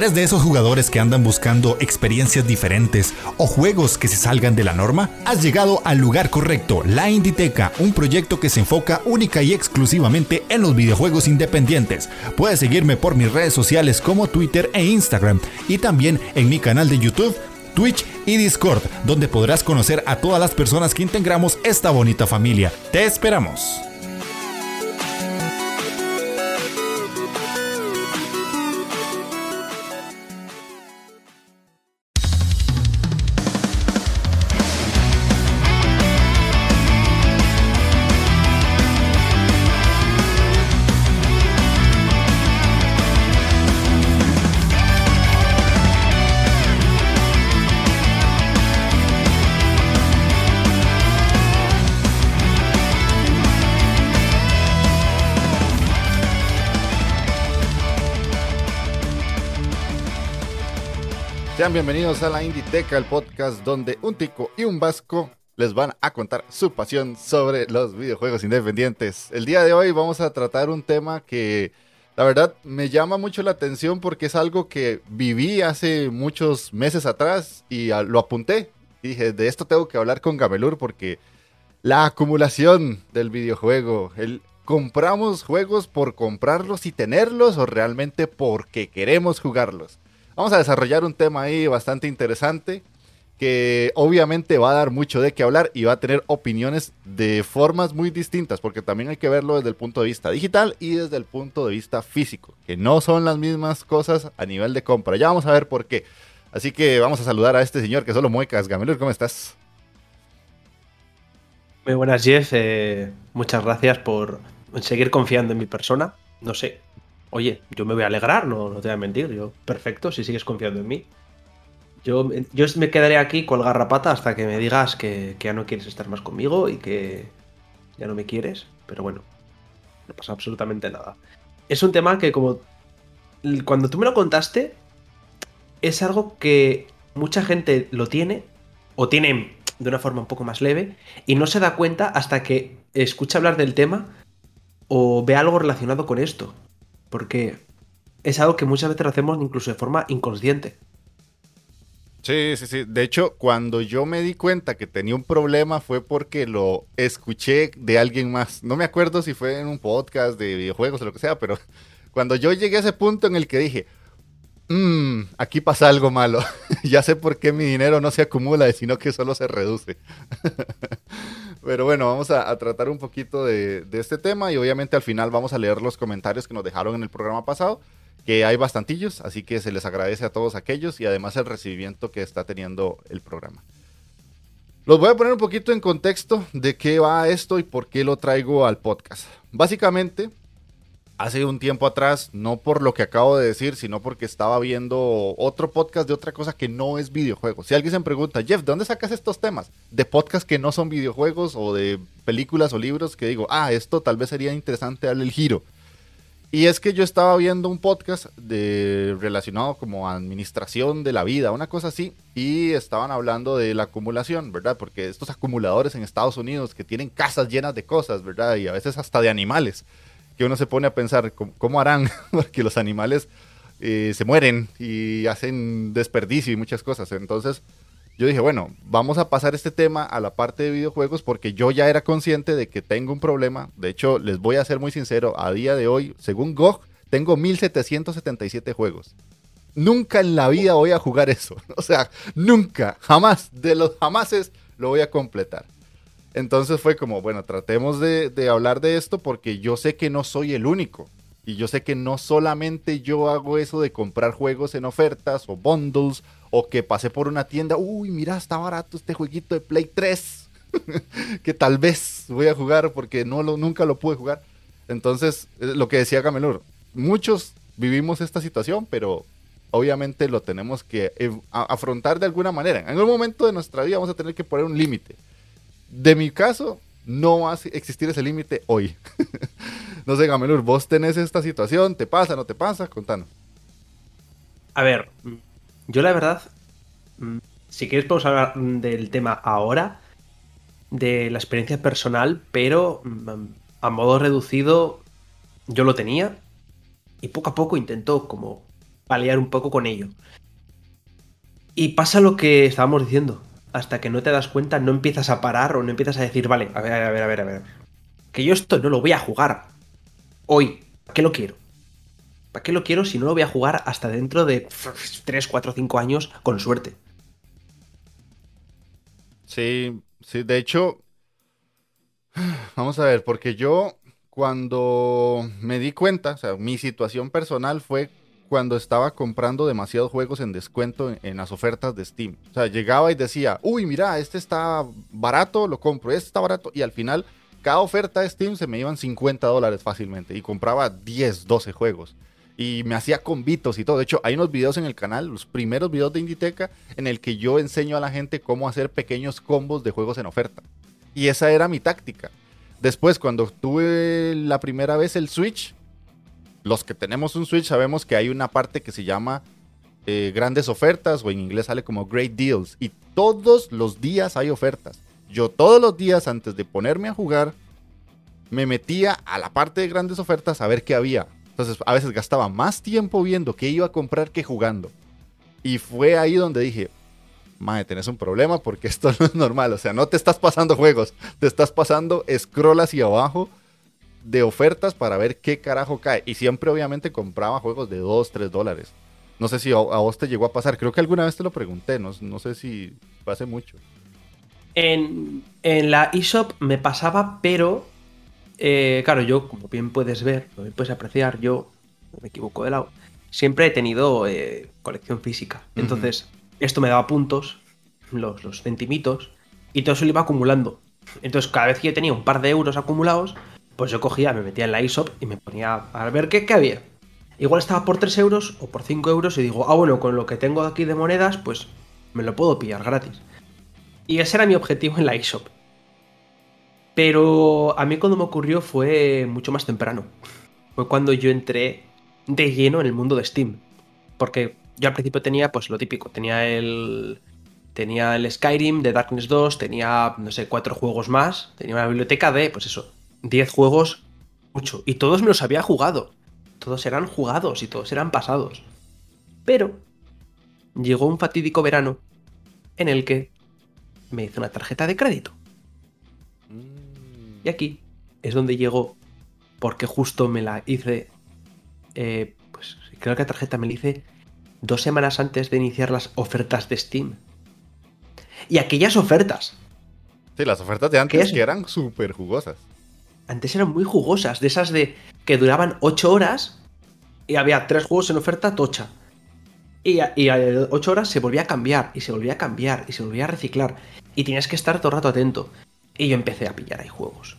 ¿Eres de esos jugadores que andan buscando experiencias diferentes o juegos que se salgan de la norma? Has llegado al lugar correcto, La Inditeca, un proyecto que se enfoca única y exclusivamente en los videojuegos independientes. Puedes seguirme por mis redes sociales como Twitter e Instagram y también en mi canal de YouTube Twitch y Discord, donde podrás conocer a todas las personas que integramos esta bonita familia. Te esperamos. Bienvenidos a la Inditeca, el podcast donde un tico y un vasco les van a contar su pasión sobre los videojuegos independientes. El día de hoy vamos a tratar un tema que la verdad me llama mucho la atención porque es algo que viví hace muchos meses atrás y lo apunté. Y dije, de esto tengo que hablar con Gamelur porque la acumulación del videojuego, el compramos juegos por comprarlos y tenerlos o realmente porque queremos jugarlos. Vamos a desarrollar un tema ahí bastante interesante que obviamente va a dar mucho de qué hablar y va a tener opiniones de formas muy distintas, porque también hay que verlo desde el punto de vista digital y desde el punto de vista físico, que no son las mismas cosas a nivel de compra. Ya vamos a ver por qué. Así que vamos a saludar a este señor que solo muecas. Gamelur, ¿cómo estás? Muy buenas, Jeff. Eh, muchas gracias por seguir confiando en mi persona. No sé, oye, yo me voy a alegrar, no, te voy a mentir, yo, perfecto, si sigues confiando en mí. Yo, yo me quedaré aquí con garrapata hasta que me digas que, ya no quieres estar más conmigo y que ya no me quieres, pero bueno, no pasa absolutamente nada. Es un tema que como cuando tú me lo contaste, es algo que mucha gente lo tiene, o tiene de una forma un poco más leve, y no se da cuenta hasta que escucha hablar del tema o ve algo relacionado con esto porque es algo que muchas veces lo hacemos incluso de forma inconsciente. Sí, sí, sí. De hecho, cuando yo me di cuenta que tenía un problema fue porque lo escuché de alguien más. No me acuerdo si fue en un podcast de videojuegos o lo que sea, pero cuando yo llegué a ese punto en el que dije, mmm, aquí pasa algo malo. ya sé por qué mi dinero no se acumula, sino que solo se reduce. Pero bueno, vamos a, tratar un poquito de, este tema y obviamente al final vamos a leer los comentarios que nos dejaron en el programa pasado, que hay bastantillos, así que se les agradece a todos aquellos y además el recibimiento que está teniendo el programa. Los voy a poner un poquito en contexto de qué va esto y por qué lo traigo al podcast. Básicamente, hace un tiempo atrás, no por lo que acabo de decir, sino porque estaba viendo otro podcast de otra cosa que no es videojuegos. Si alguien se pregunta, Jeff, ¿de dónde sacas estos temas? De podcasts que no son videojuegos o de películas o libros que digo, ah, esto tal vez sería interesante darle el giro. Y es que yo estaba viendo un podcast de, relacionado como administración de la vida, una cosa así, y estaban hablando de la acumulación, ¿verdad? Porque estos acumuladores en Estados Unidos que tienen casas llenas de cosas, ¿verdad? Y a veces hasta de animales que uno se pone a pensar cómo, harán, porque los animales eh, se mueren y hacen desperdicio y muchas cosas. Entonces yo dije, bueno, vamos a pasar este tema a la parte de videojuegos porque yo ya era consciente de que tengo un problema. De hecho, les voy a ser muy sincero, a día de hoy, según GOG, tengo 1777 juegos. Nunca en la vida voy a jugar eso. O sea, nunca, jamás, de los jamases lo voy a completar. Entonces fue como, bueno, tratemos de, hablar de esto porque yo sé que no soy el único. Y yo sé que no solamente yo hago eso de comprar juegos en ofertas o bundles o que pasé por una tienda, uy, mira, está barato este jueguito de Play 3 que tal vez voy a jugar porque no lo, nunca lo pude jugar. Entonces, eh, lo que decía Gamelur, muchos vivimos esta situación, pero obviamente lo tenemos que eh, afrontar de alguna manera. En algún momento de nuestra vida vamos a tener que poner un límite de mi caso, no va a existir ese límite hoy. no sé, Gamelur, vos tenés esta situación, ¿te pasa, no te pasa? Contanos. A ver, yo la verdad, mm, si quieres podemos hablar del tema ahora, de la experiencia personal, pero mm, a modo reducido yo lo tenía y poco a poco intento como paliar un poco con ello. Y pasa lo que estábamos diciendo. Hasta que no te das cuenta, no empiezas a parar o no empiezas a decir, vale, a ver, a ver, a ver, a ver. Que yo esto no lo voy a jugar hoy. ¿Para qué lo quiero? ¿Para qué lo quiero si no lo voy a jugar hasta dentro de 3, 4, 5 años con suerte? Sí, sí, de hecho, vamos a ver, porque yo cuando me di cuenta, o sea, mi situación personal fue cuando estaba comprando demasiados juegos en descuento en, las ofertas de Steam. O sea, llegaba y decía, uy, mira, este está barato, lo compro, este está barato, y al final cada oferta de Steam se me iban 50 dólares fácilmente y compraba 10, 12 juegos. Y me hacía convitos y todo. De hecho, hay unos videos en el canal, los primeros videos de Inditeca, en el que yo enseño a la gente cómo hacer pequeños combos de juegos en oferta. Y esa era mi táctica. Después, cuando tuve la primera vez el Switch, los que tenemos un Switch sabemos que hay una parte que se llama eh, grandes ofertas o en inglés sale como great deals y todos los días hay ofertas. Yo todos los días antes de ponerme a jugar me metía a la parte de grandes ofertas a ver qué había. Entonces a veces gastaba más tiempo viendo qué iba a comprar que jugando. Y fue ahí donde dije, madre, tenés un problema porque esto no es normal. O sea, no te estás pasando juegos, te estás pasando scroll hacia abajo de ofertas para ver qué carajo cae. Y siempre obviamente compraba juegos de 2, 3 dólares. No sé si a, vos te llegó a pasar. Creo que alguna vez te lo pregunté. No, no sé si pase mucho. En, la eShop me pasaba, pero eh, claro, yo, como bien puedes ver, como puedes apreciar, yo, me equivoco de lado, siempre he tenido eh, colección física. Entonces, esto me daba puntos, los, los centimitos, y todo eso lo iba acumulando. Entonces, cada vez que yo tenía un par de euros acumulados, pues yo cogía, me metía en la ISOP y me ponía a ver qué, había. Igual estaba por 3 euros o por 5 euros y digo, ah, bueno, con lo que tengo aquí de monedas, pues me lo puedo pillar gratis. Y ese era mi objetivo en la ISOP. Pero a mí cuando me ocurrió fue mucho más temprano. Fue cuando yo entré de lleno en el mundo de Steam. Porque yo al principio tenía pues lo típico, tenía el tenía el Skyrim de Darkness 2, tenía no sé, cuatro juegos más, tenía una biblioteca de pues eso, 10 juegos, mucho. Y todos me los había jugado. Todos eran jugados y todos eran pasados. Pero llegó un fatídico verano en el que me hice una tarjeta de crédito. Y aquí es donde llegó, porque justo me la hice, eh, pues creo que la tarjeta me la hice dos semanas antes de iniciar las ofertas de Steam. Y aquellas ofertas. Sí, las ofertas de antes que eran súper jugosas antes eran muy jugosas, de esas de que duraban 8 horas y había tres juegos en oferta tocha. Y a, y 8 horas se volvía a cambiar, y se volvía a cambiar, y se volvía a reciclar. Y tenías que estar todo el rato atento. Y yo empecé a pillar ahí juegos.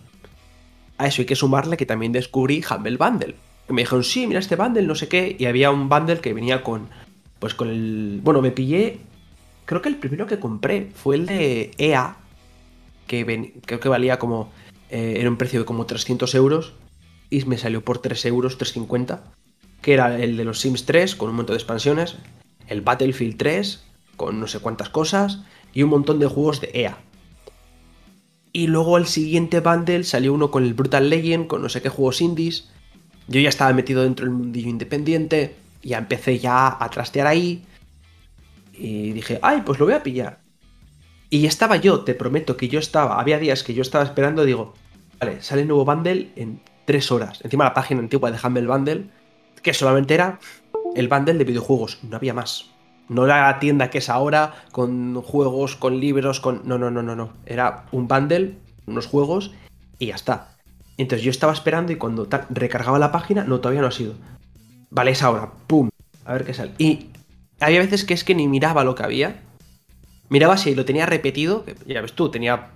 A eso hay que sumarle que también descubrí Humble Bundle. Que me dijeron, sí, mira este bundle, no sé qué. Y había un bundle que venía con. Pues con el. Bueno, me pillé. Creo que el primero que compré fue el de EA. Que creo que valía como eh, era un precio de como 300 euros y me salió por 3 euros, 350, que era el de los Sims 3 con un montón de expansiones, el Battlefield 3 con no sé cuántas cosas y un montón de juegos de EA. Y luego el siguiente bundle salió uno con el Brutal Legend, con no sé qué juegos indies. Yo ya estaba metido dentro del mundillo independiente, ya empecé ya a trastear ahí. Y dije, ay, pues lo voy a pillar. Y estaba yo, te prometo que yo estaba, había días que yo estaba esperando, digo, vale, sale el nuevo bundle en tres horas. Encima la página antigua de Humble Bundle, que solamente era el bundle de videojuegos, no había más. No la tienda que es ahora, con juegos, con libros, con... No, no, no, no, no. Era un bundle, unos juegos y ya está. Entonces yo estaba esperando y cuando recargaba la página, no, todavía no ha sido. Vale, es ahora, ¡pum! A ver qué sale. Y había veces que es que ni miraba lo que había miraba si lo tenía repetido, ya ves tú, tenía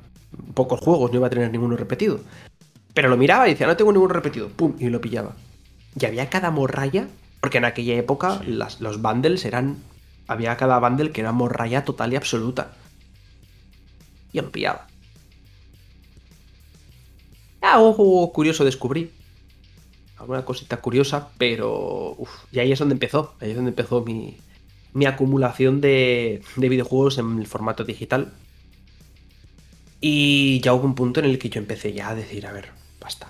pocos juegos, no iba a tener ninguno repetido. Pero lo miraba y decía, no tengo ninguno repetido, pum, y lo pillaba. Y había cada morralla, porque en aquella época los bundles eran. Había cada bundle que era morralla total y absoluta. Y lo pillaba. Ah, juego curioso descubrí. Alguna cosita curiosa, pero. Uf, y ahí es donde empezó. Ahí es donde empezó mi, mi acumulación de, videojuegos en el formato digital. Y ya hubo un punto en el que yo empecé ya a decir, a ver, basta.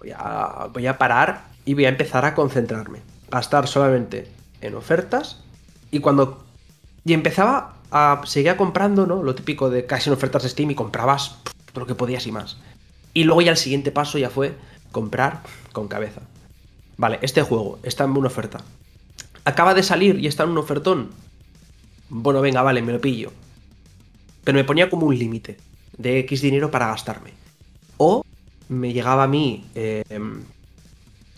Voy a, voy a parar y voy a empezar a concentrarme. A estar solamente en ofertas y cuando... Y empezaba a... Seguía comprando, ¿no? Lo típico de casi en ofertas de Steam y comprabas todo lo que podías y más. Y luego ya el siguiente paso ya fue comprar con cabeza. Vale, este juego está en una oferta. Acaba de salir y está en un ofertón. Bueno, venga, vale, me lo pillo. Pero me ponía como un límite de X dinero para gastarme. O me llegaba a mí eh,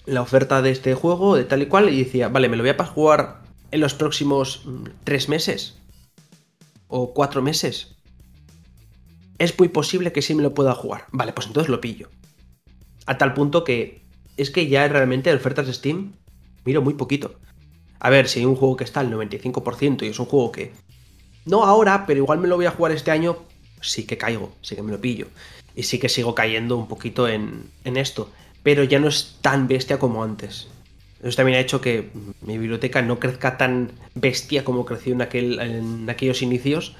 la oferta de este juego de tal y cual y decía, vale, me lo voy a jugar en los próximos mm, tres meses o cuatro meses. Es muy posible que sí me lo pueda jugar. Vale, pues entonces lo pillo. A tal punto que es que ya realmente en ofertas de Steam miro muy poquito. A ver, si hay un juego que está al 95% y es un juego que no ahora, pero igual me lo voy a jugar este año, sí que caigo, sí que me lo pillo. Y sí que sigo cayendo un poquito en, en esto pero ya no es tan bestia como antes. Eso también ha hecho que mi biblioteca no crezca tan bestia como creció en, aquel, en aquellos inicios,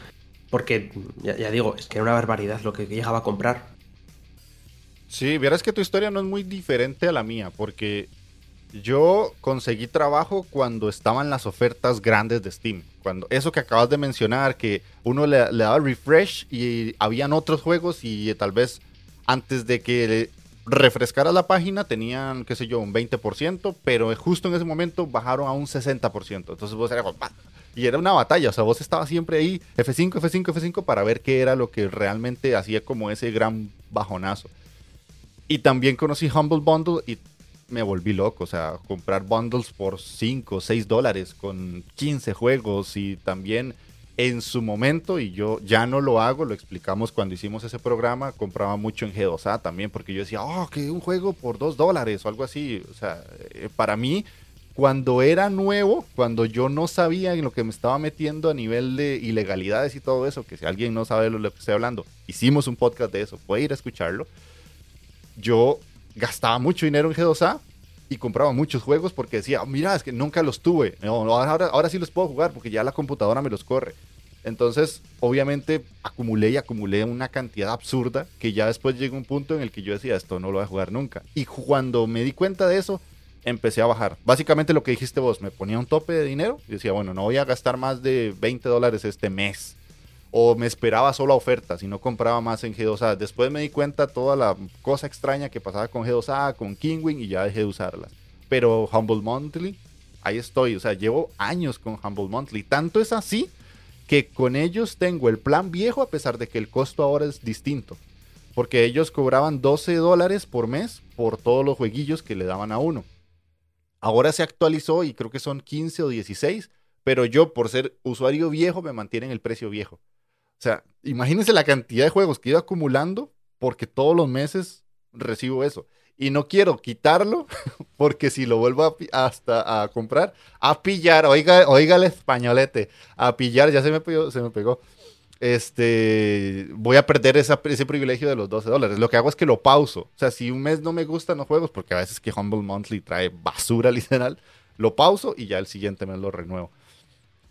porque ya, digo, es que era una barbaridad lo que llegaba a comprar. Sí, verás que tu historia no es muy diferente a la mía, porque yo conseguí trabajo cuando estaban las ofertas grandes de Steam. Cuando eso que acabas de mencionar, que uno le, le daba refresh y habían otros juegos y tal vez antes de que refrescar la página tenían, qué sé yo, un 20%, pero justo en ese momento bajaron a un 60%. Entonces vos eras, y era una batalla, o sea, vos estabas siempre ahí, F5, F5, F5, para ver qué era lo que realmente hacía como ese gran bajonazo. Y también conocí Humble Bundle y me volví loco, o sea, comprar bundles por 5, 6 dólares con 15 juegos y también en su momento, y yo ya no lo hago, lo explicamos cuando hicimos ese programa, compraba mucho en G2A también, porque yo decía, oh, que un juego por dos dólares o algo así. O sea, eh, para mí, cuando era nuevo, cuando yo no sabía en lo que me estaba metiendo a nivel de ilegalidades y todo eso, que si alguien no sabe lo que estoy hablando, hicimos un podcast de eso, puede ir a escucharlo. Yo gastaba mucho dinero en G2A y compraba muchos juegos porque decía, mira, es que nunca los tuve. ahora, ahora sí los puedo jugar porque ya la computadora me los corre. Entonces, obviamente, acumulé y acumulé una cantidad absurda que ya después llegó un punto en el que yo decía, esto no lo voy a jugar nunca. Y cuando me di cuenta de eso, empecé a bajar. Básicamente lo que dijiste vos, me ponía un tope de dinero y decía, bueno, no voy a gastar más de 20 dólares este mes. O me esperaba solo ofertas y no compraba más en G2A. Después me di cuenta toda la cosa extraña que pasaba con G2A, con Kingwing y ya dejé de usarlas. Pero Humble Monthly, ahí estoy. O sea, llevo años con Humble Monthly. Tanto es así que con ellos tengo el plan viejo a pesar de que el costo ahora es distinto. Porque ellos cobraban 12 dólares por mes por todos los jueguillos que le daban a uno. Ahora se actualizó y creo que son 15 o 16, pero yo por ser usuario viejo me mantienen el precio viejo. O sea, imagínense la cantidad de juegos que he ido acumulando porque todos los meses recibo eso. Y no quiero quitarlo porque si lo vuelvo a, hasta a comprar, a pillar, oiga, oiga el españolete, a pillar, ya se me pegó, se me pegó. Este, voy a perder ese privilegio de los 12 dólares. Lo que hago es que lo pauso. O sea, si un mes no me gustan los juegos, porque a veces que Humble Monthly trae basura literal, lo pauso y ya el siguiente mes lo renuevo.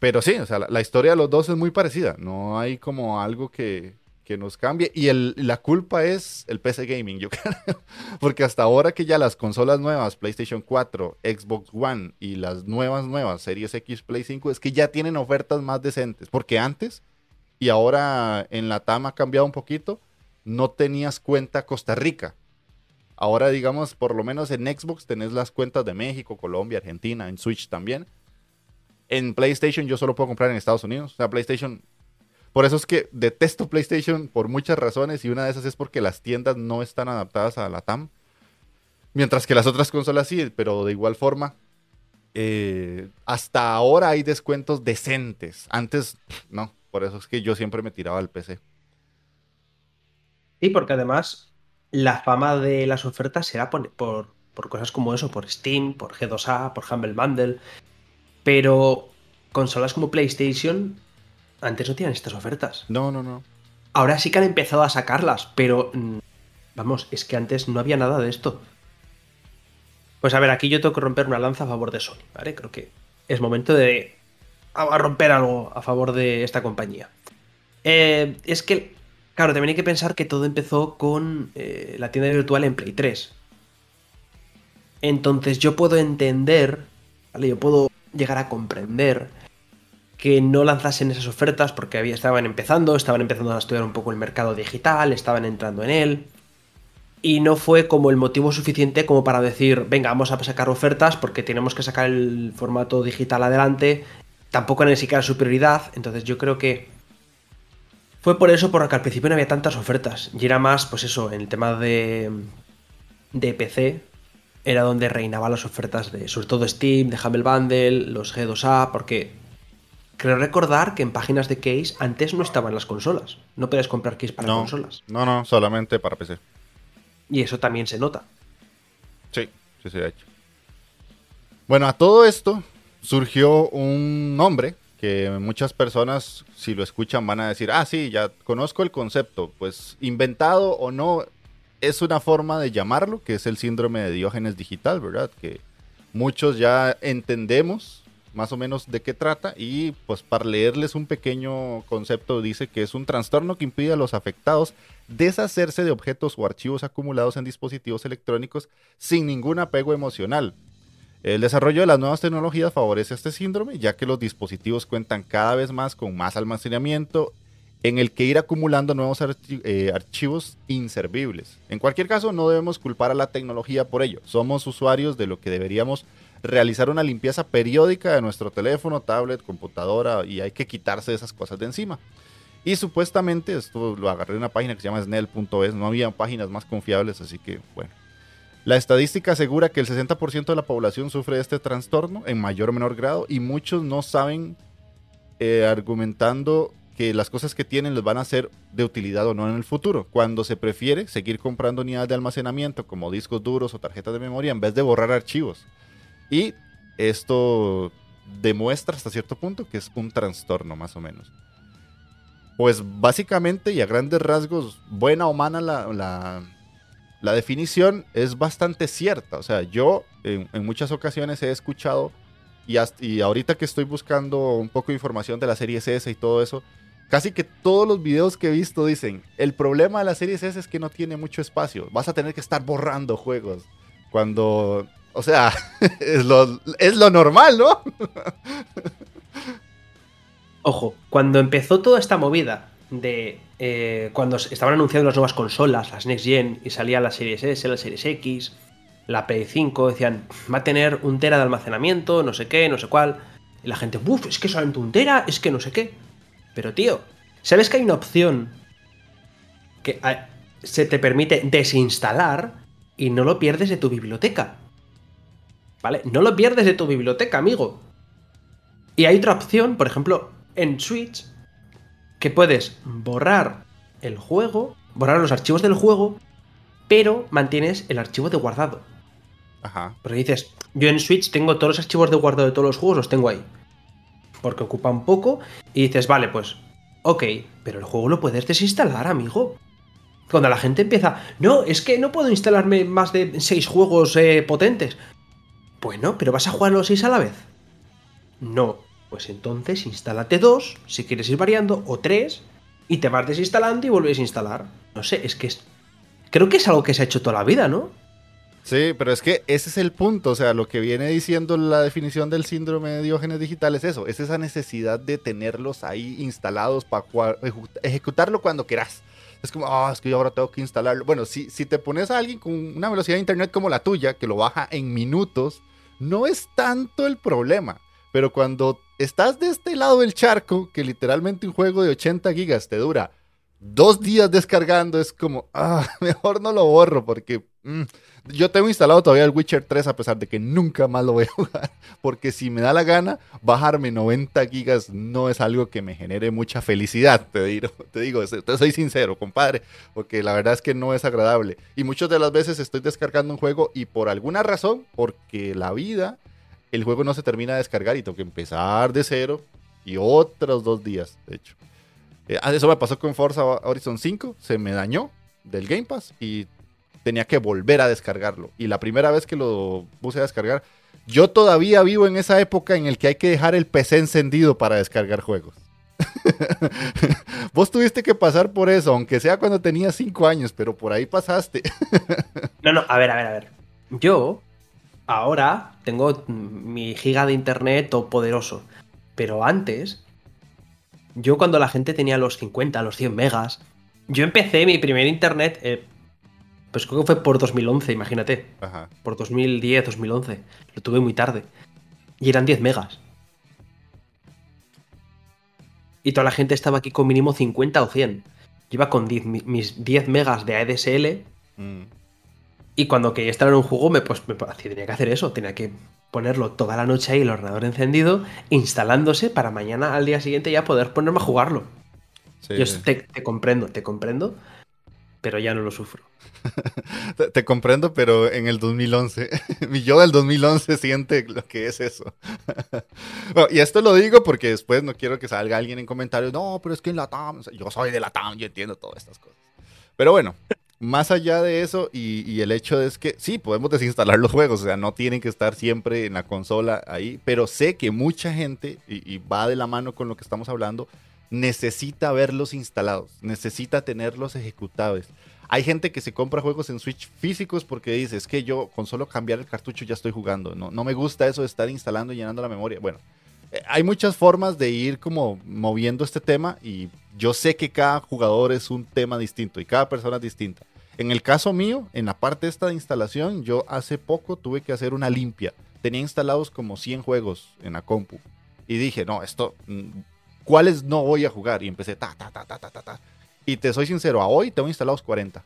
Pero sí, o sea, la, historia de los dos es muy parecida. No hay como algo que, nos cambie. Y el, la culpa es el PC Gaming, yo creo. Porque hasta ahora que ya las consolas nuevas, PlayStation 4, Xbox One y las nuevas, nuevas, Series X, Play 5, es que ya tienen ofertas más decentes. Porque antes, y ahora en la TAM ha cambiado un poquito, no tenías cuenta Costa Rica. Ahora, digamos, por lo menos en Xbox tenés las cuentas de México, Colombia, Argentina, en Switch también en PlayStation yo solo puedo comprar en Estados Unidos. O sea, PlayStation. Por eso es que detesto PlayStation por muchas razones y una de esas es porque las tiendas no están adaptadas a la TAM. Mientras que las otras consolas sí, pero de igual forma. Eh, hasta ahora hay descuentos decentes. Antes, no. Por eso es que yo siempre me tiraba al PC. Y porque además la fama de las ofertas será por, por, por, cosas como eso, por Steam, por G2A, por Humble Bundle. Pero consolas como PlayStation antes no tenían estas ofertas. No, no, no. Ahora sí que han empezado a sacarlas, pero mm, vamos, es que antes no había nada de esto. Pues a ver, aquí yo tengo que romper una lanza a favor de Sony, ¿vale? Creo que es momento de romper algo a favor de esta compañía. Eh, es que, claro, también hay que pensar que todo empezó con eh, la tienda virtual en Play 3. Entonces yo puedo entender, ¿vale? Yo puedo llegar a comprender que no lanzasen esas ofertas porque había, estaban empezando, estaban empezando a estudiar un poco el mercado digital, estaban entrando en él. Y no fue como el motivo suficiente como para decir, venga, vamos a sacar ofertas porque tenemos que sacar el formato digital adelante. Tampoco era ni siquiera su prioridad. Entonces yo creo que fue por eso porque al principio no había tantas ofertas. Y era más, pues eso, en el tema de, de PC, era donde reinaban las ofertas de, sobre todo Steam, de Humble Bundle, los G2A, porque Creo recordar que en páginas de case antes no estaban las consolas. No puedes comprar case para consolas. No, no, solamente para PC. Y eso también se nota. Sí, sí se ha hecho. Bueno, a todo esto surgió un nombre que muchas personas, si lo escuchan, van a decir, ah, sí, ya conozco el concepto. Pues inventado o no, es una forma de llamarlo, que es el síndrome de Diógenes digital, ¿verdad? Que muchos ya entendemos más o menos de qué trata y pues para leerles un pequeño concepto dice que es un trastorno que impide a los afectados deshacerse de objetos o archivos acumulados en dispositivos electrónicos sin ningún apego emocional. El desarrollo de las nuevas tecnologías favorece este síndrome ya que los dispositivos cuentan cada vez más con más almacenamiento en el que ir acumulando nuevos eh, archivos inservibles. En cualquier caso, no debemos culpar a la tecnología por ello. Somos usuarios de lo que deberíamos realizar una limpieza periódica de nuestro teléfono, tablet, computadora y hay que quitarse esas cosas de encima. Y supuestamente, esto lo agarré en una página que se llama snell.es, no había páginas más confiables, así que bueno. La estadística asegura que el 60% de la población sufre de este trastorno en mayor o menor grado y muchos no saben eh, argumentando que las cosas que tienen les van a ser de utilidad o no en el futuro, cuando se prefiere seguir comprando unidades de almacenamiento como discos duros o tarjetas de memoria en vez de borrar archivos. Y esto demuestra hasta cierto punto que es un trastorno, más o menos. Pues básicamente y a grandes rasgos, buena o mala la, la, definición es bastante cierta. O sea, yo en, muchas ocasiones he escuchado y, y ahorita que estoy buscando un poco de información de la serie S y todo eso, casi que todos los videos que he visto dicen, el problema de la serie S es que no tiene mucho espacio, vas a tener que estar borrando juegos. Cuando o sea, es lo, es lo normal, ¿no? Ojo, cuando empezó toda esta movida de eh, cuando estaban anunciando las nuevas consolas, las Next Gen, y salía la Series S, la Series X, la Play 5, decían, va a tener un tera de almacenamiento, no sé qué, no sé cuál. Y la gente, uff, es que solamente un tera, es que no sé qué. Pero tío, ¿sabes que hay una opción que ah, se te permite desinstalar y no lo pierdes de tu biblioteca? ¿Vale? No lo pierdes de tu biblioteca, amigo. Y hay otra opción, por ejemplo, en Switch, que puedes borrar el juego, borrar los archivos del juego, pero mantienes el archivo de guardado. Ajá. Porque dices, yo en Switch tengo todos los archivos de guardado de todos los juegos, los tengo ahí. Porque ocupa un poco. Y dices, vale, pues, ok, pero el juego lo puedes desinstalar, amigo. Cuando la gente empieza, no, es que no puedo instalarme más de 6 juegos eh, potentes. Bueno, pero ¿vas a jugar los seis a la vez? No. Pues entonces instálate dos, si quieres ir variando, o tres, y te vas desinstalando y vuelves a instalar. No sé, es que es... Creo que es algo que se ha hecho toda la vida, ¿no? Sí, pero es que ese es el punto, o sea, lo que viene diciendo la definición del síndrome de Diógenes digital es eso, es esa necesidad de tenerlos ahí instalados para ejecutarlo cuando quieras. Es como, ah, es que yo ahora tengo que instalarlo. Bueno, si, si te pones a alguien con una velocidad de internet como la tuya, que lo baja en minutos, no es tanto el problema. Pero cuando estás de este lado del charco, que literalmente un juego de 80 gigas te dura dos días descargando, es como, ah, mejor no lo borro porque mm, yo tengo instalado todavía el Witcher 3 a pesar de que nunca más lo voy a jugar. Porque si me da la gana, bajarme 90 gigas no es algo que me genere mucha felicidad, te digo, te digo, soy sincero, compadre, porque la verdad es que no es agradable. Y muchas de las veces estoy descargando un juego y por alguna razón, porque la vida, el juego no se termina de descargar y tengo que empezar de cero y otros dos días, de hecho. Eh, ah, eso me pasó con Forza Horizon 5, se me dañó del Game Pass y tenía que volver a descargarlo. Y la primera vez que lo puse a descargar, yo todavía vivo en esa época en el que hay que dejar el PC encendido para descargar juegos. Vos tuviste que pasar por eso, aunque sea cuando tenías 5 años, pero por ahí pasaste. no, no, a ver, a ver, a ver. Yo ahora tengo mi giga de internet poderoso. Pero antes, yo cuando la gente tenía los 50, los 100 megas, yo empecé mi primer internet, eh, pues creo que fue por 2011, imagínate. Ajá. Por 2010, 2011. Lo tuve muy tarde. Y eran 10 megas. Y toda la gente estaba aquí con mínimo 50 o 100. Yo iba con 10 mi- mis 10 megas de ADSL Mm. y cuando quería instalar un juego, me, pues, me tenía que hacer eso. Tenía que ponerlo toda la noche ahí, el ordenador encendido, instalándose para mañana al día siguiente ya poder ponerme a jugarlo. Sí, Yo sí. te, te comprendo, te comprendo, pero ya no lo sufro. Te, te comprendo, pero en el 2011, mi yo del 2011 siente lo que es eso. Bueno, y esto lo digo porque después no quiero que salga alguien en comentarios, no, pero es que en la TAM, yo soy de la TAM, yo entiendo todas estas cosas. Pero bueno, más allá de eso y, y el hecho es que sí, podemos desinstalar los juegos, o sea, no tienen que estar siempre en la consola ahí, pero sé que mucha gente, y, y va de la mano con lo que estamos hablando, necesita verlos instalados, necesita tenerlos ejecutables. Hay gente que se compra juegos en Switch físicos porque dice, es que yo con solo cambiar el cartucho ya estoy jugando. No, no me gusta eso de estar instalando y llenando la memoria. Bueno, eh, hay muchas formas de ir como moviendo este tema y yo sé que cada jugador es un tema distinto y cada persona es distinta. En el caso mío, en la parte esta instalación, yo hace poco tuve que hacer una limpia. Tenía instalados como 100 juegos en la compu. Y dije, no, esto, mm, ¿cuáles no voy a jugar? Y empecé, ta, ta, ta, ta, ta, ta. Y te soy sincero, a hoy tengo instalados 40.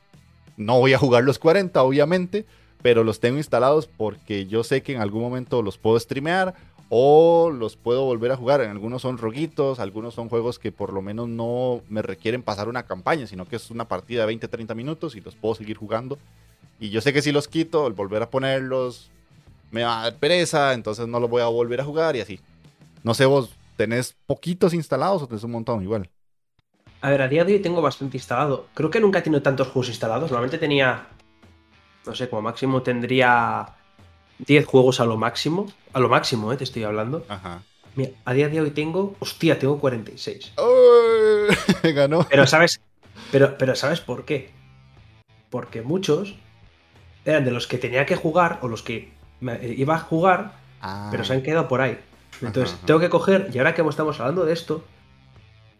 No voy a jugar los 40, obviamente, pero los tengo instalados porque yo sé que en algún momento los puedo streamear o los puedo volver a jugar. En algunos son roguitos, algunos son juegos que por lo menos no me requieren pasar una campaña, sino que es una partida de 20, 30 minutos y los puedo seguir jugando. Y yo sé que si los quito, el volver a ponerlos me va a dar pereza, entonces no los voy a volver a jugar y así. No sé, vos tenés poquitos instalados o tenés un montón igual. A ver, a día de hoy tengo bastante instalado. Creo que nunca he tenido tantos juegos instalados. Normalmente tenía, no sé, como máximo tendría 10 juegos a lo máximo. A lo máximo, ¿eh? Te estoy hablando. Ajá. Mira, a día de hoy tengo, hostia, tengo 46. ¡Ay! Ganó. Pero sabes, pero, pero ¿sabes por qué? Porque muchos eran de los que tenía que jugar o los que me- iba a jugar, Ah, pero se han quedado por ahí. Entonces Ajá, ajá. tengo que coger, y ahora que estamos hablando de esto,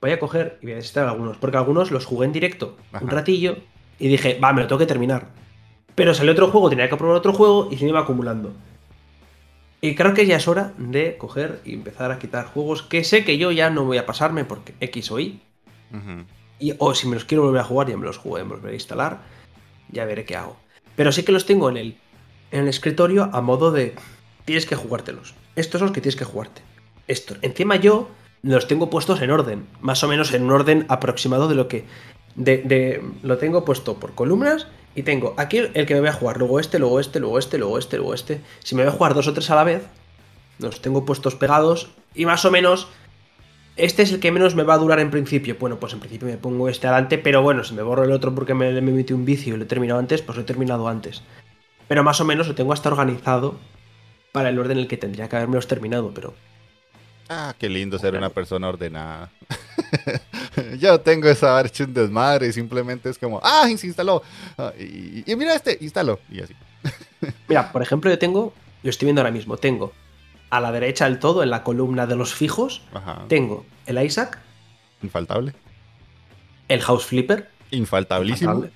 voy a coger y voy a necesitar algunos, porque algunos los jugué en directo un ratillo y dije, va, me lo tengo que terminar. Pero salió otro juego, tenía que probar otro juego y se me iba acumulando. Y creo que ya es hora de coger y empezar a quitar juegos que sé que yo ya no voy a pasarme porque X o Y. O si me los quiero volver a jugar, ya me los jugué, me los voy a instalar. Ya veré qué hago. Pero sí que los tengo en el, en el escritorio a modo de. Tienes que jugártelos. Estos son los que tienes que jugarte. Estos. Encima yo los tengo puestos en orden. Más o menos en un orden aproximado de lo que. De, de- lo tengo puesto por columnas. Y tengo aquí el que me voy a jugar. Luego este, luego este, luego este, luego este, luego este. Si me voy a jugar dos o tres a la vez. Los tengo puestos pegados. Y más o menos este es el que menos me va a durar en principio. Bueno, pues en principio me pongo este adelante, pero bueno, si me borro el otro porque me, me metí un vicio y lo he terminado antes, pues lo he terminado antes. Pero más o menos lo tengo hasta organizado para el orden en el que tendría que haberme los terminado, pero... Ah, qué lindo ser una persona ordenada. Yo tengo esa archa un desmadre y simplemente es como, ah, se instaló. Ah, y, y mira este, instaló. Y así. Mira, por ejemplo, yo tengo, lo estoy viendo ahora mismo, tengo a la derecha del todo, en la columna de los fijos, Ajá. tengo el Isaac, Infaltable. el House Flipper. Infaltable.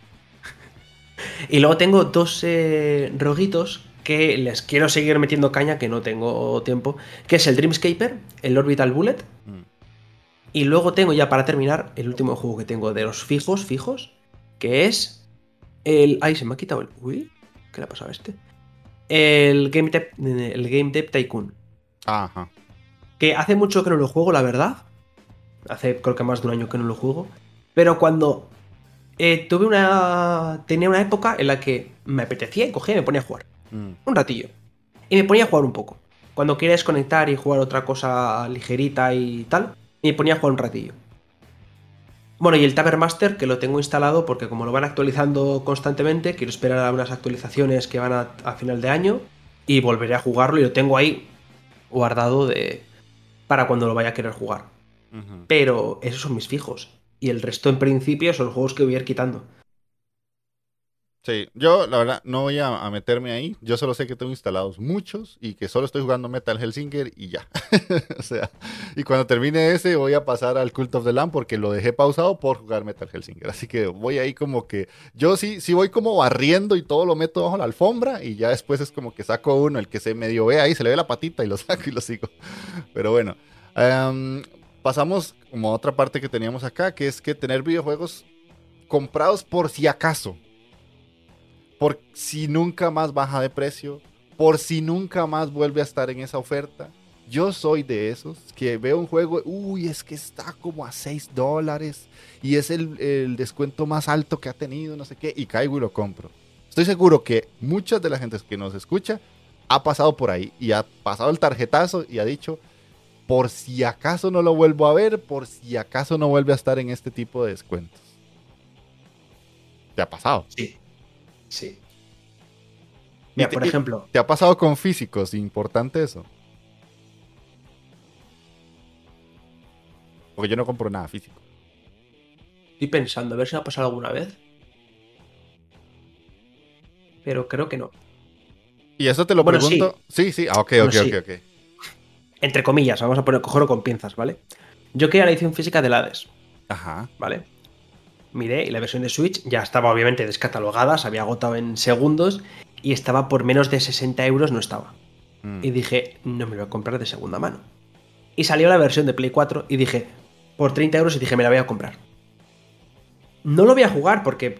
Y luego tengo dos eh, roguitos que les quiero seguir metiendo caña, que no tengo tiempo, que es el Dreamscaper, el Orbital Bullet, Mm. y luego tengo ya para terminar el último juego que tengo de los fijos, fijos, que es el... Ay, se me ha quitado el... Uy, ¿qué le ha pasado a este? El Game Dev, el Game Dev Tycoon, Ajá. que hace mucho que no lo juego, la verdad. Hace creo que más de un año que no lo juego. Pero cuando eh, tuve una. Tenía una época en la que me apetecía y cogía y me ponía a jugar. Mm. Un ratillo. Y me ponía a jugar un poco. Cuando quería desconectar y jugar otra cosa ligerita y tal, me ponía a jugar un ratillo. Bueno, y el Tabermaster, que lo tengo instalado porque como lo van actualizando constantemente, quiero esperar a unas actualizaciones que van a, a final de año y volveré a jugarlo y lo tengo ahí guardado de para cuando lo vaya a querer jugar. Pero esos son mis fijos. Y el resto, en principio, son los juegos que voy a ir quitando. Sí, yo la verdad no voy a, meterme ahí. Yo solo sé que tengo instalados muchos y que solo estoy jugando Metal Hellsinger y ya. o sea, y cuando termine ese voy a pasar al Cult of the Lamb porque lo dejé pausado por jugar Metal Hellsinger. Así que voy ahí como que yo sí, sí voy como barriendo y todo lo meto bajo la alfombra y ya después es como que saco uno, el que se medio ve ahí, se le ve la patita y lo saco y lo sigo. Pero bueno, em, pasamos como a otra parte que teníamos acá, que es que tener videojuegos comprados por si acaso por si nunca más baja de precio, por si nunca más vuelve a estar en esa oferta. Yo soy de esos que veo un juego, uy, es que está como a 6 dólares y es el, descuento más alto que ha tenido, no sé qué, y caigo y lo compro. Estoy seguro que muchas de la gente que nos escucha ha pasado por ahí y ha pasado el tarjetazo y ha dicho, por si acaso no lo vuelvo a ver, por si acaso no vuelve a estar en este tipo de descuentos. ¿Te ha pasado? Sí. Sí. Mira, por ejemplo. ¿Te ha pasado con físicos? Importante eso. Porque yo no compro nada físico. Estoy pensando, a ver si me ha pasado alguna vez. Pero creo que no. Y eso te lo pregunto. Sí, sí, ah, ok, ok, ok, ok. Entre comillas, vamos a poner cogerlo con pinzas, ¿vale? Yo quería la edición física del Hades. Ajá. ¿Vale? Miré y la versión de Switch ya estaba obviamente descatalogada, se había agotado en segundos y estaba por menos de 60 euros, no estaba. Mm. Y dije, no me lo voy a comprar de segunda mano. Y salió la versión de Play 4 y dije, por 30 euros y dije, me la voy a comprar. No lo voy a jugar porque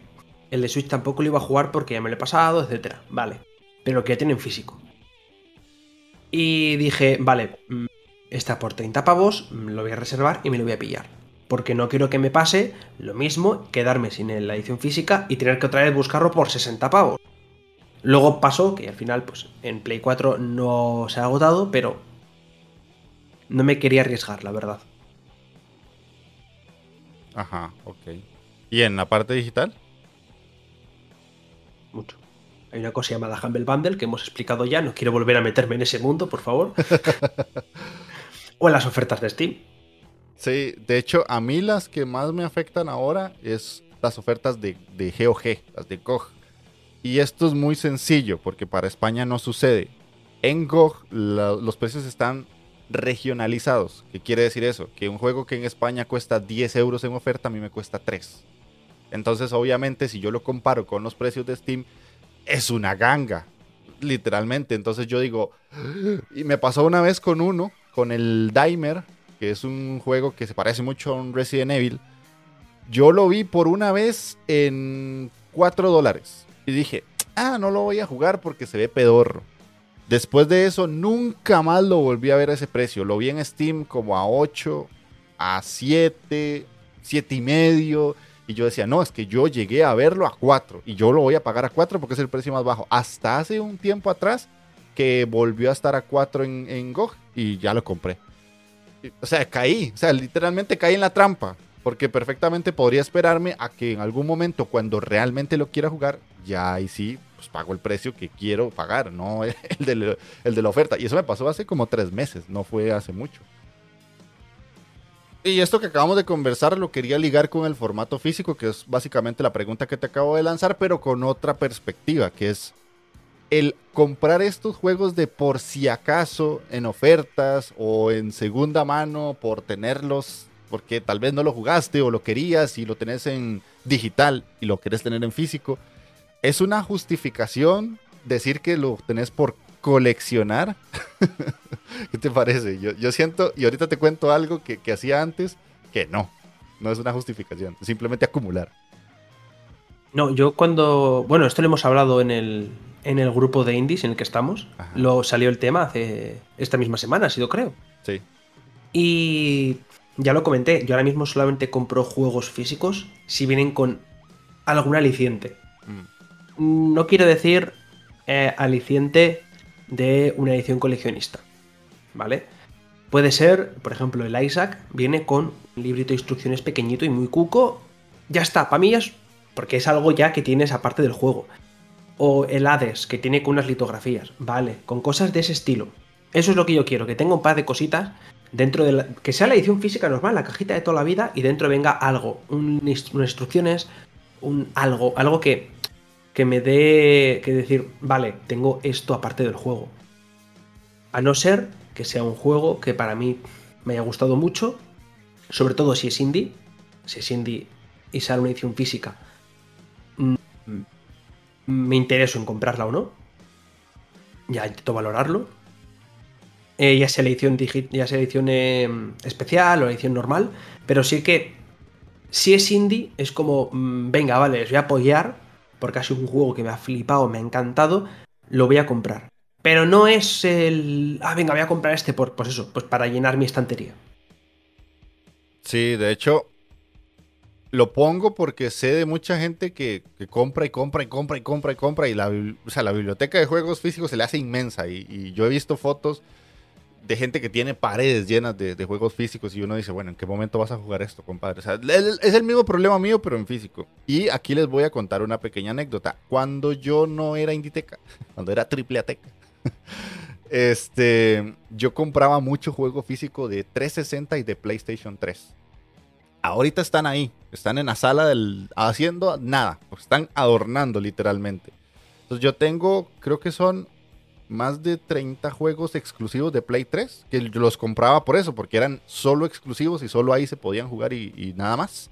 el de Switch tampoco lo iba a jugar porque ya me lo he pasado, etc. Vale. Pero que ya tiene en físico. Y dije, vale, mm, está por 30 pavos, mm, lo voy a reservar y me lo voy a pillar porque no quiero que me pase lo mismo, quedarme sin la edición física y tener que otra vez buscarlo por 60 pavos. Luego pasó que al final, pues en Play 4 no se ha agotado, pero no me quería arriesgar, la verdad. Ajá, ok. ¿Y en la parte digital? Mucho. Hay una cosa llamada Humble Bundle que hemos explicado ya, no quiero volver a meterme en ese mundo, por favor. o en las ofertas de Steam. Sí, de hecho, a mí las que más me afectan ahora es las ofertas de, de GOG, las de GOG. Y esto es muy sencillo porque para España no sucede. En GOG los precios están regionalizados. ¿Qué quiere decir eso? Que un juego que en España cuesta 10 euros en oferta, a mí me cuesta 3. Entonces, obviamente, si yo lo comparo con los precios de Steam, es una ganga, literalmente. Entonces yo digo, y me pasó una vez con uno, con el Dimer, que es un juego que se parece mucho a un Resident Evil, yo lo vi por una vez en 4 dólares. Y dije, ah, no lo voy a jugar porque se ve pedorro. Después de eso, nunca más lo volví a ver a ese precio. Lo vi en Steam como a 8, a 7, 7 y medio. Y yo decía, no, es que yo llegué a verlo a 4 y yo lo voy a pagar a 4 porque es el precio más bajo. Hasta hace un tiempo atrás que volvió a estar a 4 en, en GOG y ya lo compré o sea, caí, o sea, literalmente caí en la trampa, porque perfectamente podría esperarme a que en algún momento, cuando realmente lo quiera jugar, ya ahí sí, pues pago el precio que quiero pagar, no el de, el de la oferta. Y eso me pasó hace como tres meses, no fue hace mucho. Y esto que acabamos de conversar lo quería ligar con el formato físico, que es básicamente la pregunta que te acabo de lanzar, pero con otra perspectiva, que es el comprar estos juegos de por si acaso en ofertas o en segunda mano por tenerlos porque tal vez no lo jugaste o lo querías y lo tenés en digital y lo querés tener en físico, es una justificación decir que lo tenés por coleccionar. ¿Qué te parece? Yo, siento, y ahorita te cuento algo que, que hacía antes, que no, no es una justificación, simplemente acumular. No, yo cuando, bueno, esto lo hemos hablado en el, en el grupo de indies en el que estamos. Lo salió el tema hace esta misma semana, ha sido creo. Sí. Y ya lo comenté, yo ahora mismo solamente compro juegos físicos si vienen con algún aliciente. Mm. No quiero decir eh, aliciente de una edición coleccionista, ¿vale? Puede ser, por ejemplo, el Isaac viene con un librito de instrucciones pequeñito y muy cuco. Ya está, para mí es porque es algo ya que tienes aparte del juego o el Hades, que tiene unas litografías, vale, con cosas de ese estilo. Eso es lo que yo quiero, que tenga un par de cositas dentro de la, que sea la edición física normal, la cajita de toda la vida y dentro venga algo, unas instrucciones, un algo, algo que, que me dé que decir, vale, tengo esto aparte del juego. A no ser que sea un juego que para mí me haya gustado mucho, sobre todo si es indie, si es indie y sale una edición física, me intereso en comprarla o no. Ya intento valorarlo. Eh, ya sea edición, ya edición em, especial o edición normal, pero sí que si es indie es como, mm, venga, vale, les voy a apoyar porque ha sido un juego que me ha flipado, me ha encantado, lo voy a comprar. Pero no es el, ah, venga, voy a comprar este por, pues eso, pues para llenar mi estantería. Sí, de hecho, lo pongo porque sé de mucha gente que, compra y compra y compra y compra y compra y la, o sea, la biblioteca de juegos físicos se le hace inmensa y, yo he visto fotos de gente que tiene paredes llenas de, juegos físicos y uno dice, bueno, ¿en qué momento vas a jugar esto, compadre? Es el mismo problema mío, pero en físico. Y aquí les voy a contar una pequeña anécdota. Cuando yo no era Inditeca, cuando era Tripleateca, este, yo compraba mucho juego físico de 360 y de PlayStation 3 ahorita están ahí, están en la sala del, haciendo nada, están adornando literalmente. Entonces yo tengo, creo que son más de 30 juegos exclusivos de Play 3, que los compraba por eso, porque eran solo exclusivos y solo ahí se podían jugar y, nada más.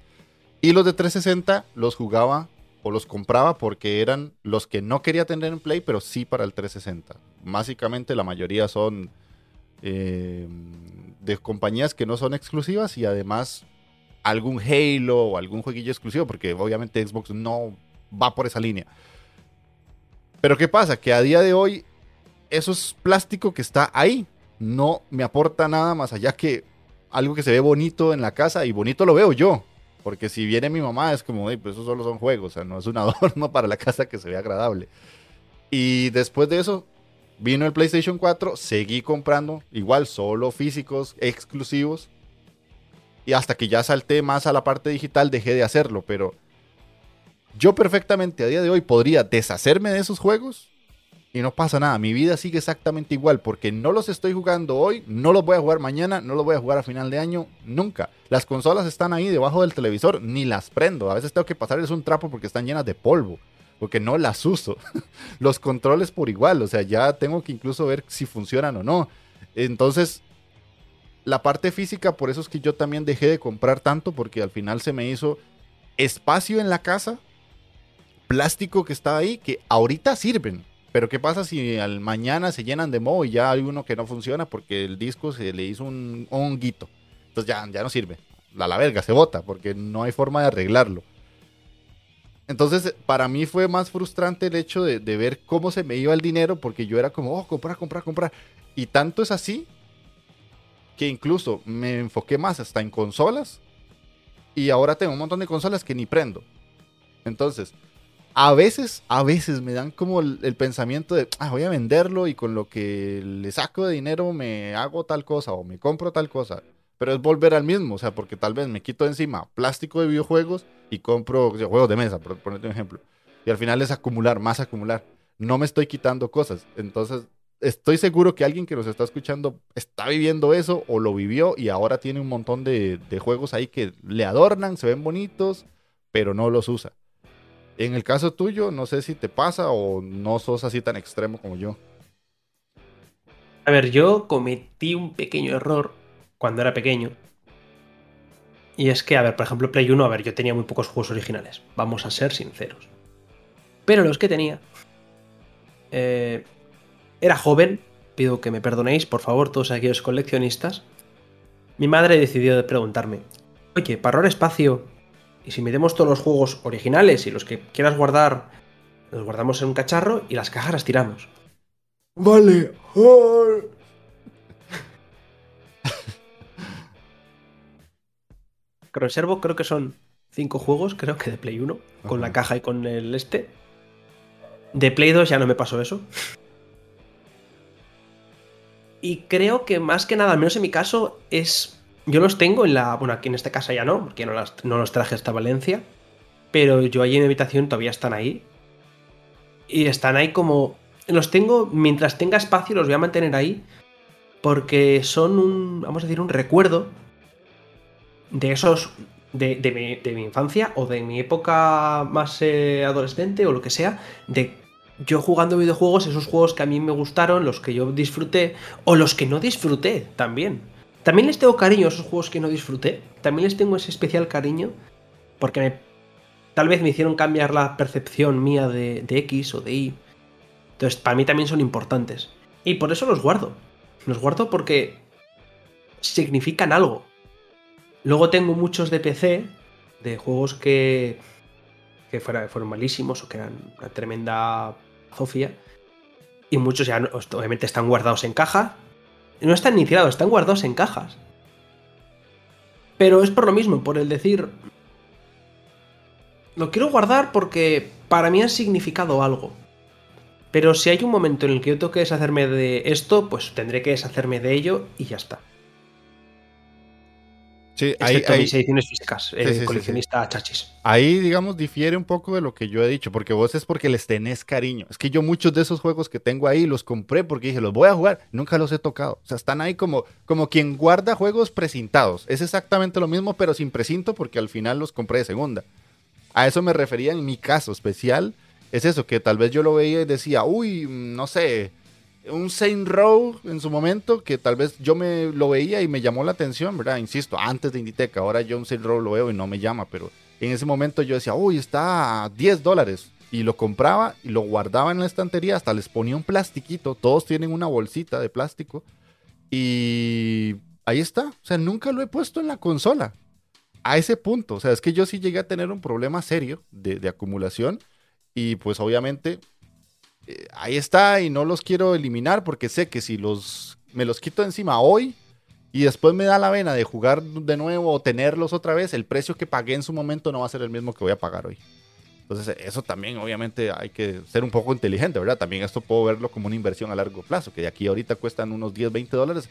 Y los de 360 los jugaba o los compraba porque eran los que no quería tener en Play, pero sí para el 360. Básicamente la mayoría son eh, de compañías que no son exclusivas y además algún Halo o algún jueguillo exclusivo, porque obviamente Xbox no va por esa línea. Pero ¿qué pasa? Que a día de hoy eso es plástico que está ahí. No me aporta nada más allá que algo que se ve bonito en la casa y bonito lo veo yo. Porque si viene mi mamá es como, pues eso solo son juegos, o sea, no es un adorno para la casa que se vea agradable. Y después de eso vino el PlayStation 4, seguí comprando igual solo físicos exclusivos y hasta que ya salté más a la parte digital dejé de hacerlo, pero yo perfectamente a día de hoy podría deshacerme de esos juegos y no pasa nada. Mi vida sigue exactamente igual porque no los estoy jugando hoy, no los voy a jugar mañana, no los voy a jugar a final de año, nunca. Las consolas están ahí debajo del televisor, ni las prendo. A veces tengo que pasarles un trapo porque están llenas de polvo, porque no las uso. los controles por igual, o sea, ya tengo que incluso ver si funcionan o no. Entonces, la parte física, por eso es que yo también dejé de comprar tanto, porque al final se me hizo espacio en la casa, plástico que estaba ahí, que ahorita sirven. Pero ¿qué pasa si al mañana se llenan de moho y ya hay uno que no funciona porque el disco se le hizo un honguito? Entonces ya, ya no sirve. A la verga, se bota porque no hay forma de arreglarlo. Entonces, para mí fue más frustrante el hecho de, de, ver cómo se me iba el dinero, porque yo era como, oh, comprar, comprar, comprar. Y tanto es así que incluso me enfoqué más hasta en consolas y ahora tengo un montón de consolas que ni prendo. Entonces, a veces, a veces me dan como el, pensamiento de, ah, voy a venderlo y con lo que le saco de dinero me hago tal cosa o me compro tal cosa. Pero es volver al mismo, o sea, porque tal vez me quito encima plástico de videojuegos y compro juegos de mesa, por ponerte un ejemplo. Y al final es acumular, más acumular. No me estoy quitando cosas. Entonces, estoy seguro que alguien que nos está escuchando está viviendo eso o lo vivió y ahora tiene un montón de, juegos ahí que le adornan, se ven bonitos, pero no los usa. En el caso tuyo, no sé si te pasa o no sos así tan extremo como yo. A ver, yo cometí un pequeño error cuando era pequeño. Y es que, a ver, por ejemplo, Play 1, a ver, yo tenía muy pocos juegos originales. Vamos a ser sinceros. Pero los que tenía, eh, era joven, pido que me perdonéis, por favor, todos aquellos coleccionistas. Mi madre decidió preguntarme, oye, para ahorrar espacio, y si metemos todos los juegos originales y los que quieras guardar, los guardamos en un cacharro y las cajas las tiramos. Vale. Conservo, creo que son cinco juegos, creo que de Play 1, con la caja y con el este. De Play 2 ya no me pasó eso. Y creo que más que nada, al menos en mi caso, es. Yo los tengo en la. Bueno, aquí en esta casa ya no, porque no, no los traje hasta Valencia. Pero yo allí en mi habitación todavía están ahí. Y están ahí como. Los tengo. Mientras tenga espacio, los voy a mantener ahí. Porque son un. Vamos a decir, un recuerdo. De esos de, mi, infancia o de mi época más eh, adolescente o lo que sea, de yo jugando videojuegos, esos juegos que a mí me gustaron, los que yo disfruté o los que no disfruté también. También les tengo cariño a esos juegos que no disfruté, también les tengo ese especial cariño porque tal vez me hicieron cambiar la percepción mía de, de X o de Y. Entonces, para mí también son importantes. Y por eso los guardo. Los guardo porque significan algo. Luego tengo muchos de PC, de juegos que, que fueron malísimos o que eran una tremenda Y muchos ya obviamente están guardados en caja. No están ni tirados, están guardados en cajas. Pero es por lo mismo, por el decir... Lo quiero guardar porque para mí ha significado algo. Pero si hay un momento en el que yo tengo que deshacerme de esto, pues tendré que deshacerme de ello y ya está. Sí, ahí, ahí mis ediciones físicas, el coleccionista chachis. Ahí, digamos, difiere un poco de lo que yo he dicho, porque vos es porque les tenés cariño. Es que yo muchos de esos juegos que tengo ahí los compré porque dije, los voy a jugar, nunca los he tocado. O sea, están ahí como, como quien guarda juegos precintados. Es exactamente lo mismo, pero sin precinto, porque al final los compré de segunda. A eso me refería en mi caso especial. Es eso, que tal vez yo lo veía y decía, uy, no sé, un Saint Row en su momento que tal vez yo me lo veía y me llamó la atención, ¿verdad? Insisto, antes de Inditex, ahora yo un Saint Row lo veo y no me llama, pero en ese momento yo decía, uy, está a 10 dólares. Y lo compraba y lo guardaba en la estantería, hasta les ponía un plastiquito, todos tienen una bolsita de plástico. Y ahí está, o sea, nunca lo he puesto en la consola. A ese punto, o sea, es que yo sí llegué a tener un problema serio de acumulación y pues obviamente eh, ahí está y no los quiero eliminar porque sé que si los me los quito encima hoy y después me da la vena de jugar de nuevo o tenerlos otra vez, el precio que pagué en su momento no va a ser el mismo que voy a pagar hoy. Entonces, eso también obviamente hay que ser un poco inteligente, ¿verdad? También esto puedo verlo como una inversión a largo plazo, que de aquí ahorita cuestan unos 10, 20 dólares.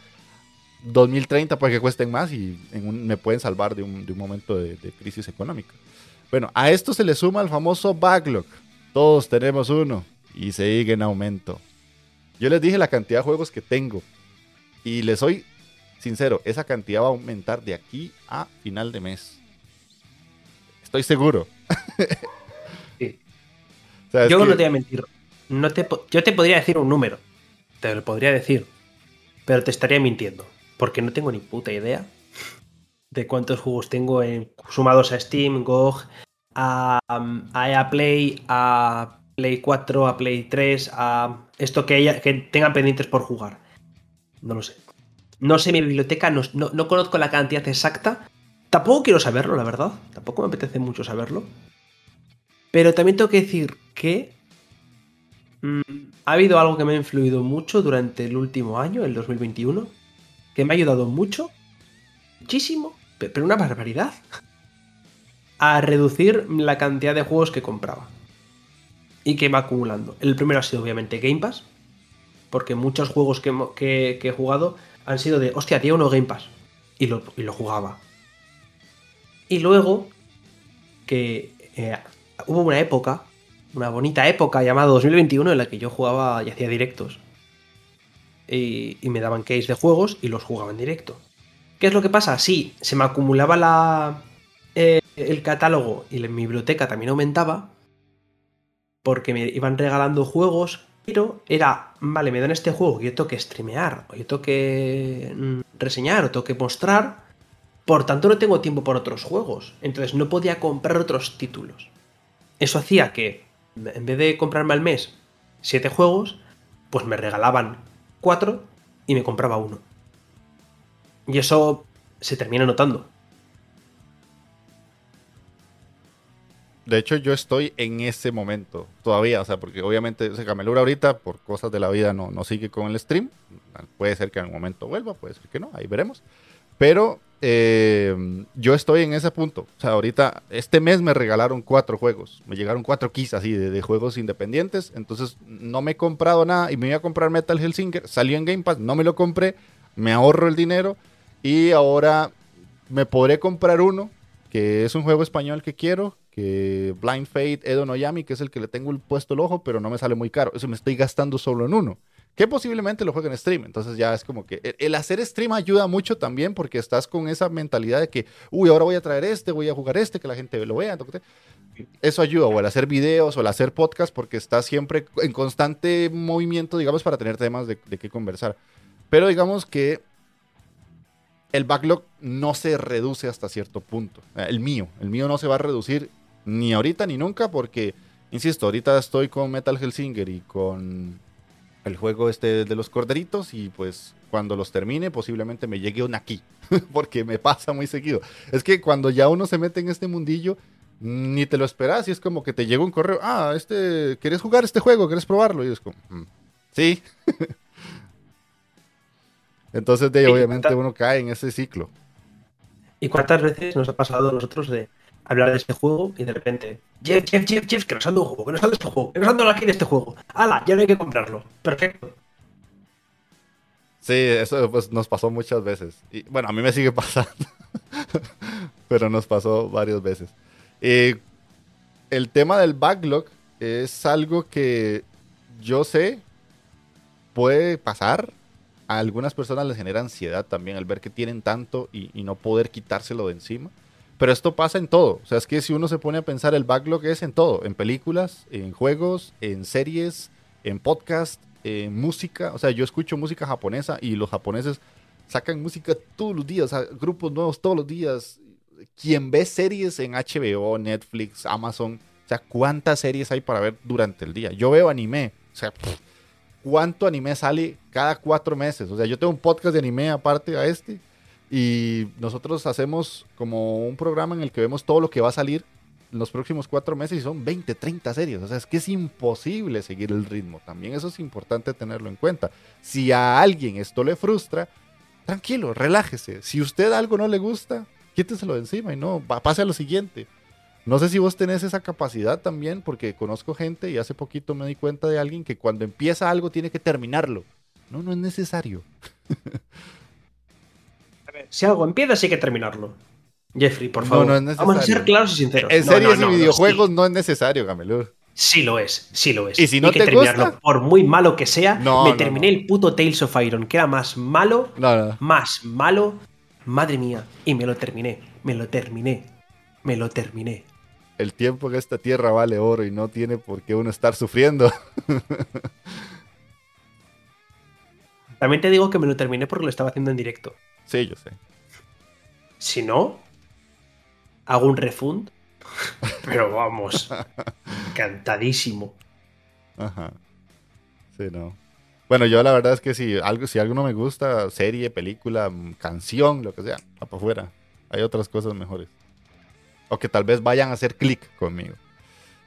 2030 puede que cuesten más y me pueden salvar de un, momento de, de, crisis económica. Bueno, a esto se le suma el famoso backlog. Todos tenemos uno y sigue en aumento. Yo les dije la cantidad de juegos que tengo y les soy sincero, esa cantidad va a aumentar de aquí a final de mes. Estoy seguro. yo no te voy a mentir. No te, yo te podría decir un número. Te lo podría decir. Pero te estaría mintiendo. Porque no tengo ni puta idea de cuántos juegos tengo en, sumados a Steam, GOG, a, a EA Play, a Play 4, a Play 3, a esto que, tengan pendientes por jugar. No lo sé. No sé mi biblioteca, no, no, conozco la cantidad exacta. Tampoco quiero saberlo, la verdad. Tampoco me apetece mucho saberlo. Pero también tengo que decir que mm, ha habido algo que me ha influido mucho durante el último año, el 2021, que me ha ayudado mucho, muchísimo, pero una barbaridad, a reducir la cantidad de juegos que compraba y que va acumulando. El primero ha sido obviamente Game Pass, porque muchos juegos que, he jugado han sido de, hostia, tío, uno Game Pass, y lo, jugaba. Y luego, que eh, hubo una época, una bonita época llamada 2021 en la que yo jugaba y hacía directos. Y, me daban case de juegos y los jugaba en directo. ¿Qué es lo que pasa? Sí, se me acumulaba la, eh, el catálogo y mi biblioteca también aumentaba, porque me iban regalando juegos, pero era, vale, me dan este juego yo tengo que streamear, o yo tengo que mm, reseñar, o tengo que mostrar, por tanto no tengo tiempo por otros juegos, entonces no podía comprar otros títulos. Eso hacía que, en vez de comprarme al mes siete juegos, pues me regalaban cuatro y me compraba uno. Y eso se termina notando. De hecho, yo estoy en ese momento todavía, o sea, porque obviamente ese Camelura ahorita, por cosas de la vida, no, no sigue con el stream. Puede ser que en algún momento vuelva, puede ser que no, ahí veremos. Pero eh, yo estoy en ese punto. O sea, ahorita, este mes me regalaron cuatro juegos. Me llegaron cuatro keys así de, juegos independientes. Entonces, no me he comprado nada y me iba a comprar Metal Hellsinger. Salió en Game Pass, no me lo compré. Me ahorro el dinero y ahora me podré comprar uno que es un juego español que quiero, Blind Fate Edo Noyami, que es el que le tengo el puesto el ojo, pero no me sale muy caro. Eso me estoy gastando solo en uno. Que posiblemente lo juegue en stream. Entonces ya es como que el, hacer stream ayuda mucho también porque estás con esa mentalidad de que, uy, ahora voy a traer este, voy a jugar este, que la gente lo vea. Eso ayuda, o el hacer videos o el hacer podcast, porque estás siempre en constante movimiento, digamos, para tener temas de, de qué conversar. Pero digamos que el backlog no se reduce hasta cierto punto. Eh, El mío, el mío no se va a reducir ni ahorita ni nunca porque, insisto, ahorita estoy con Metal Hellsinger y con el juego este de los corderitos y pues cuando los termine posiblemente me llegue un aquí, porque me pasa muy seguido. Es que cuando ya uno se mete en este mundillo, ni te lo esperas y es como que te llega un correo, ah, este, ¿quieres jugar este juego? ¿Quieres probarlo? Y es como, "Mm, sí. Entonces, de ahí, obviamente, uno cae en ese ciclo. ¿Y cuántas veces nos ha pasado a nosotros de hablar de este juego y de repente, Jeff, Jeff, Jeff, Jeff, que nos ando un juego, que nos ando este juego, que nos ando aquí en este juego. ¡Hala! Ya no hay que comprarlo. Perfecto. Sí, eso pues, nos pasó muchas veces. Y bueno, a mí me sigue pasando. Pero nos pasó varias veces. Eh, el tema del backlog es algo que yo sé puede pasar. A algunas personas les genera ansiedad también al ver que tienen tanto y no poder quitárselo de encima. Pero esto pasa en todo. O sea, es que si uno se pone a pensar, el backlog es en todo. En películas, en juegos, en series, en podcast, en música. O sea, yo escucho música japonesa y los japoneses sacan música todos los días, grupos nuevos todos los días. Quien ve series en HBO, Netflix, Amazon, o sea, ¿cuántas series hay para ver durante el día? Yo veo anime, o sea, ¿cuánto anime sale cada cuatro meses? O sea, yo tengo un podcast de anime aparte a este y nosotros hacemos como un programa en el que vemos todo lo que va a salir en los próximos cuatro meses y son 20, 30 series. O sea, es que es imposible seguir el ritmo. También eso es importante tenerlo en cuenta. Si a alguien esto le frustra, tranquilo, relájese. Si usted algo no le gusta, quíteselo de encima y no, pase a lo siguiente. No sé si vos tenés esa capacidad también, porque conozco gente y hace poquito me di cuenta de alguien que cuando empieza algo tiene que terminarlo. No, no es necesario. Si algo empieza, sí hay que terminarlo. Jeffrey, por No, favor. no es necesario. Vamos a ser claros y sinceros. En No, series no, no, y no, videojuegos sí. no es necesario, Gamelur. Sí lo es, sí lo es. ¿Y si no hay que te terminarlo. gusta? Por muy malo que sea, No, me no, terminé no. el puto Tales of Iron, que era más malo, No, no. más malo. Madre mía. Y me lo terminé, me lo terminé, me lo terminé. El tiempo en esta tierra vale oro y no tiene por qué uno estar sufriendo. También te digo que me lo terminé porque lo estaba haciendo en directo. Sí, yo sé. Si no, hago un refund. Pero vamos, encantadísimo. Ajá. Sí, no. Bueno, yo la verdad es que si algo, si algo no me gusta, serie, película, canción, lo que sea, para afuera. Hay otras cosas mejores. O que tal vez vayan a hacer clic conmigo.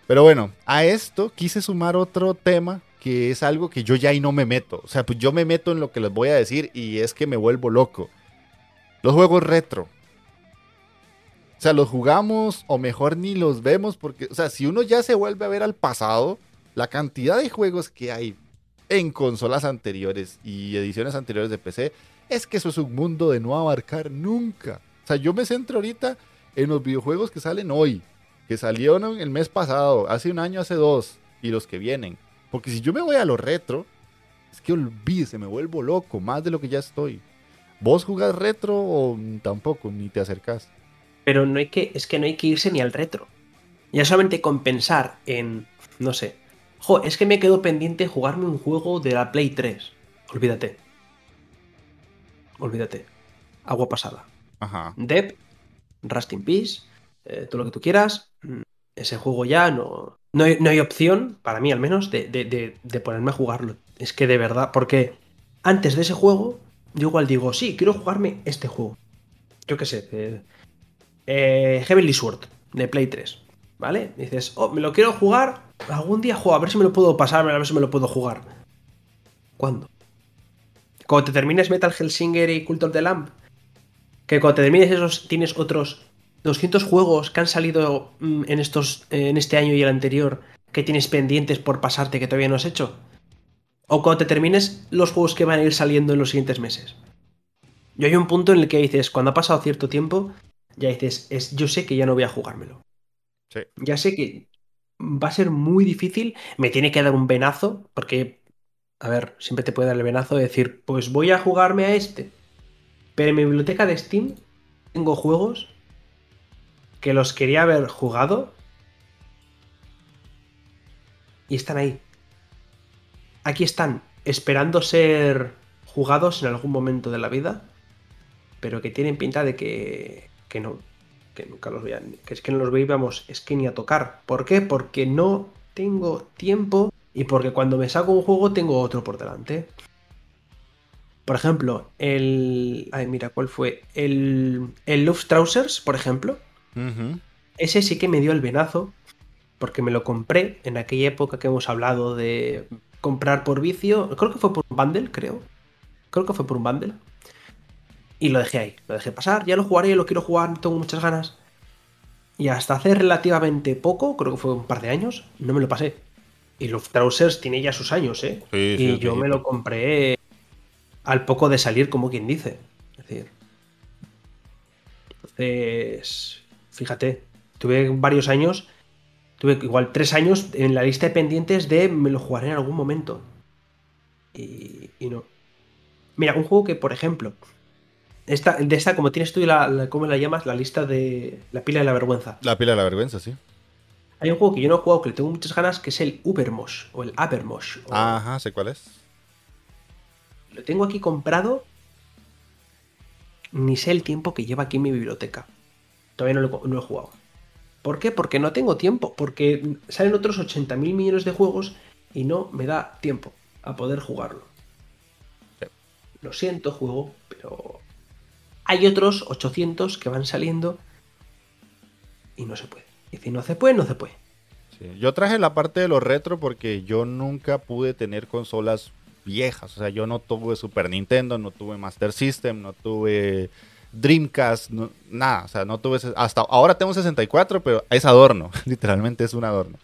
Pero bueno, a esto quise sumar otro tema que es algo que yo ya ahí no me meto. O sea, pues yo me meto en lo que les voy a decir y es que me vuelvo loco. Los juegos retro. O sea, los jugamos o mejor ni los vemos porque, o sea, si uno ya se vuelve a ver al pasado, la cantidad de juegos que hay en consolas anteriores y ediciones anteriores de PC es que eso es un mundo de no abarcar nunca. O sea, yo me centro ahorita en los videojuegos que salen hoy, que salieron el mes pasado, hace un año, hace dos, y los que vienen. Porque si yo me voy a lo retro, es que olvídese, me vuelvo loco, más de lo que ya estoy. ¿Vos jugás retro o tampoco, ni te acercás? Pero no hay que, es que no hay que irse ni al retro. Ya solamente con pensar en, no sé, jo, es que me quedo pendiente jugarme un juego de la Play 3. Olvídate. Olvídate. Agua pasada. Ajá. Dep, Rust in Peace, eh, todo lo que tú quieras. mm, Ese juego ya no. No hay, no hay opción, para mí al menos, de, de- de- de ponerme a jugarlo. Es que de verdad, porque antes de ese juego, yo igual digo, sí, quiero jugarme este juego. Yo qué sé, eh, Heavenly Sword, de Play 3. ¿Vale? Dices, oh, me lo quiero jugar. Algún día juego, a ver si me lo puedo pasar, a ver si me lo puedo jugar. ¿Cuándo? Cuando te termines Metal Hellsinger y Cult of the Lamb, que cuando te termines esos tienes otros 200 juegos que han salido mm, en estos en este año y el anterior que tienes pendientes por pasarte que todavía no has hecho. O cuando te termines los juegos que van a ir saliendo en los siguientes meses. Yo hay un punto en el que dices, cuando ha pasado cierto tiempo, ya dices, es, yo sé que ya no voy a jugármelo. Sí. Ya sé que va a ser muy difícil, me tiene que dar un venazo, porque, a ver, siempre te puede dar el venazo de decir, pues voy a jugarme a este. Pero en mi biblioteca de Steam tengo juegos que los quería haber jugado y están ahí. Aquí están, esperando ser jugados en algún momento de la vida, pero que tienen pinta de que, que no, que nunca los vean, que es que no los veíamos, es que ni a tocar. ¿Por qué? Porque no tengo tiempo y porque cuando me saco un juego tengo otro por delante. Por ejemplo, el. Ay, mira, ¿cuál fue? El. El Love Trousers, por ejemplo. Ese sí que me dio el venazo. Porque me lo compré en aquella época que hemos hablado de comprar por vicio. Creo que fue por un bundle, creo. Creo que fue por un bundle. Y lo dejé ahí. Lo dejé pasar. Ya lo jugaré, lo quiero jugar, tengo muchas ganas. Y hasta hace relativamente poco, creo que fue un par de años, no me lo pasé. Y Love Trousers tiene ya sus años, ¿eh? Sí, sí, y yo me lo compré al poco de salir, como quien dice. Es decir. Entonces, fíjate, tuve varios años, tuve igual tres años en la lista de pendientes de me lo jugaré en algún momento. Y, y no. Mira, un juego que, por ejemplo, esta, de esta, como tienes tú, la, la- ¿cómo la llamas? La lista de la pila de la vergüenza. La pila de la vergüenza, sí. Hay un juego que yo no he jugado, que le tengo muchas ganas, que es el Ubermosh o el Abermosh. o- Ajá, sé cuál es. Lo tengo aquí comprado. Ni sé el tiempo que lleva aquí en mi biblioteca. Todavía no lo, no lo he jugado. ¿Por qué? Porque no tengo tiempo. Porque salen otros 80 mil millones de juegos y no me da tiempo a poder jugarlo. Sí. Lo siento, juego, pero hay otros 800 que van saliendo y no se puede. Y si no se puede, no se puede. Sí, Yo traje la parte de los retro porque yo nunca pude tener consolas viejas. O sea, yo no tuve Super Nintendo, no tuve Master System, no tuve Dreamcast, no- nada. O sea, no tuve. Hasta ahora tengo 64, pero es adorno. Literalmente es un adorno.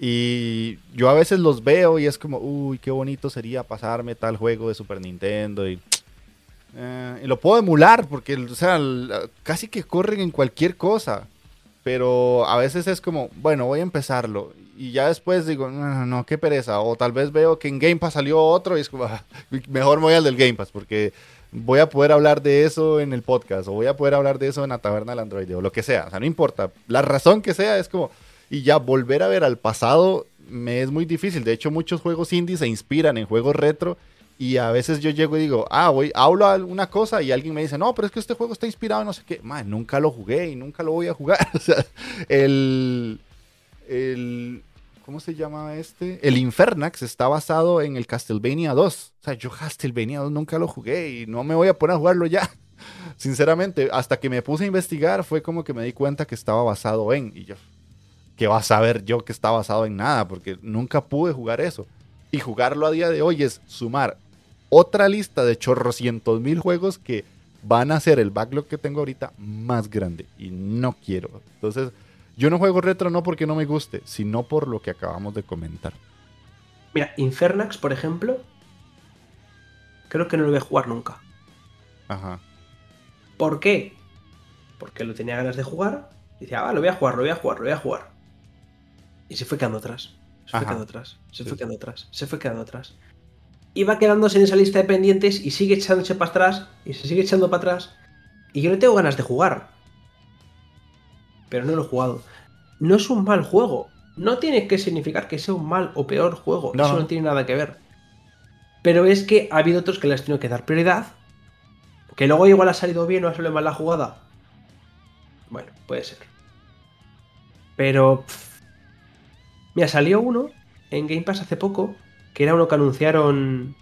Y yo a veces los veo y es como, uy, qué bonito sería pasarme tal juego de Super Nintendo. Y, eh, y lo puedo emular porque, o sea, casi que corren en cualquier cosa. Pero a veces es como, bueno, voy a empezarlo. Y ya después digo, no, no, no, qué pereza. O tal vez veo que en Game Pass salió otro y es como, "Ah, mejor me voy al del Game Pass porque voy a poder hablar de eso en el podcast. O voy a poder hablar de eso en la taberna del Android o lo que sea. O sea, no importa. La razón que sea es como, y ya volver a ver al pasado me es muy difícil. De hecho, muchos juegos indie se inspiran en juegos retro. Y a veces yo llego y digo, ah, voy, hablo alguna cosa y alguien me dice, no, pero es que este juego está inspirado en no sé qué. Man, nunca lo jugué y nunca lo voy a jugar. o sea, el, el, ¿cómo se llama este? El Infernax está basado en el Castlevania 2. O sea, yo Castlevania 2 nunca lo jugué y no me voy a poner a jugarlo ya. Sinceramente, hasta que me puse a investigar fue como que me di cuenta que estaba basado en, y yo, que vas a saber yo que está basado en nada, porque nunca pude jugar eso. Y jugarlo a día de hoy es sumar otra lista de chorrocientos mil juegos que van a hacer el backlog que tengo ahorita más grande. Y no quiero. Entonces, yo no juego retro no porque no me guste, sino por lo que acabamos de comentar. Mira, Infernax, por ejemplo, creo que no lo voy a jugar nunca. Ajá. ¿Por qué? Porque lo tenía ganas de jugar. Y decía, ah, lo voy a jugar, lo voy a jugar, lo voy a jugar. Y se fue quedando atrás. Se fue quedando atrás. Se Sí, fue quedando atrás. Se fue quedando atrás. Y va quedándose en esa lista de pendientes y sigue echándose para atrás. Y se sigue echando para atrás. Y yo no tengo ganas de jugar. Pero no lo he jugado. No es un mal juego. No tiene que significar que sea un mal o peor juego. No, Eso no. tiene nada que ver. Pero es que ha habido otros que les tenido que dar prioridad. Que luego igual ha salido bien o ha salido mal la jugada. Bueno, puede ser. Pero. pff, Mira, salió uno en Game Pass hace poco. Que era uno que anunciaron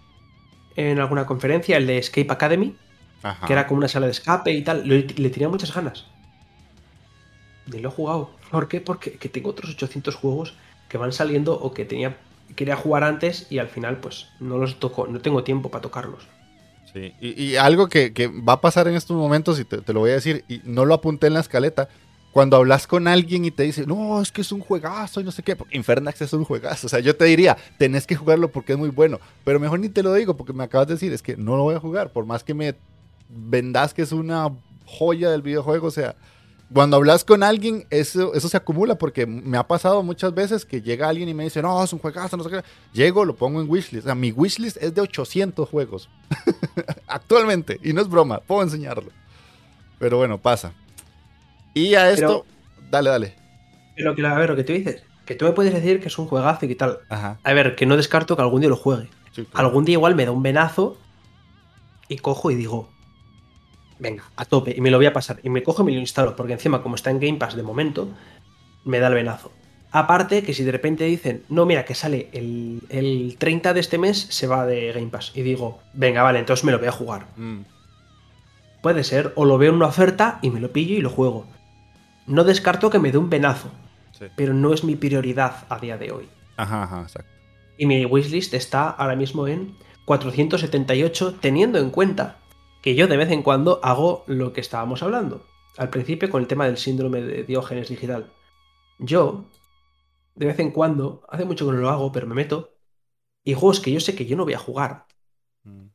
en alguna conferencia, el de Escape Academy. Ajá. Que era como una sala de escape y tal. Le, le tenía muchas ganas. Ni lo he jugado. ¿Por qué? Porque que tengo otros 800 juegos que van saliendo o que tenía quería jugar antes y al final pues no los toco, no tengo tiempo para tocarlos. Sí, y, algo que, que va a pasar en estos momentos, y te, lo voy a decir, y no lo apunté en la escaleta, cuando hablas con alguien y te dice, no, es que es un juegazo y no sé qué, Infernax es un juegazo. O sea, yo te diría, tenés que jugarlo porque es muy bueno, pero mejor ni te lo digo porque me acabas de decir, es que no lo voy a jugar, por más que me vendas que es una joya del videojuego, o sea, cuando hablas con alguien, eso, eso se acumula porque me ha pasado muchas veces que llega alguien y me dice, no, es un juegazo, no sé qué. Llego, lo pongo en wishlist. O sea, mi wishlist es de 800 juegos. Actualmente. Y no es broma, puedo enseñarlo. Pero bueno, pasa. Y a esto, dale, dale. Pero que, a ver, lo que tú dices, que tú me puedes decir que es un juegazo y tal. Ajá. A ver, que no descarto que algún día lo juegue. Sí, claro. Algún día igual me da un venazo y cojo y digo, venga, a tope, y me lo voy a pasar. Y me cojo y me lo instalo, porque encima, como está en Game Pass de momento, me da el venazo. Aparte, que si de repente dicen, no, mira, que sale el, el 30 de este mes, se va de Game Pass. Y digo, venga, vale, entonces me lo voy a jugar. Mm, Puede ser, o lo veo en una oferta y me lo pillo y lo juego. No descarto que me dé un venazo, sí. pero no es mi prioridad a día de hoy. Ajá, ajá, exacto. Y mi wishlist está ahora mismo en 478, teniendo en cuenta que yo de vez en cuando hago lo que estábamos hablando. Al principio con el tema del síndrome de Diógenes digital. Yo, de vez en cuando, hace mucho que no lo hago, pero me meto, y juegos que yo sé que yo no voy a jugar, Mm,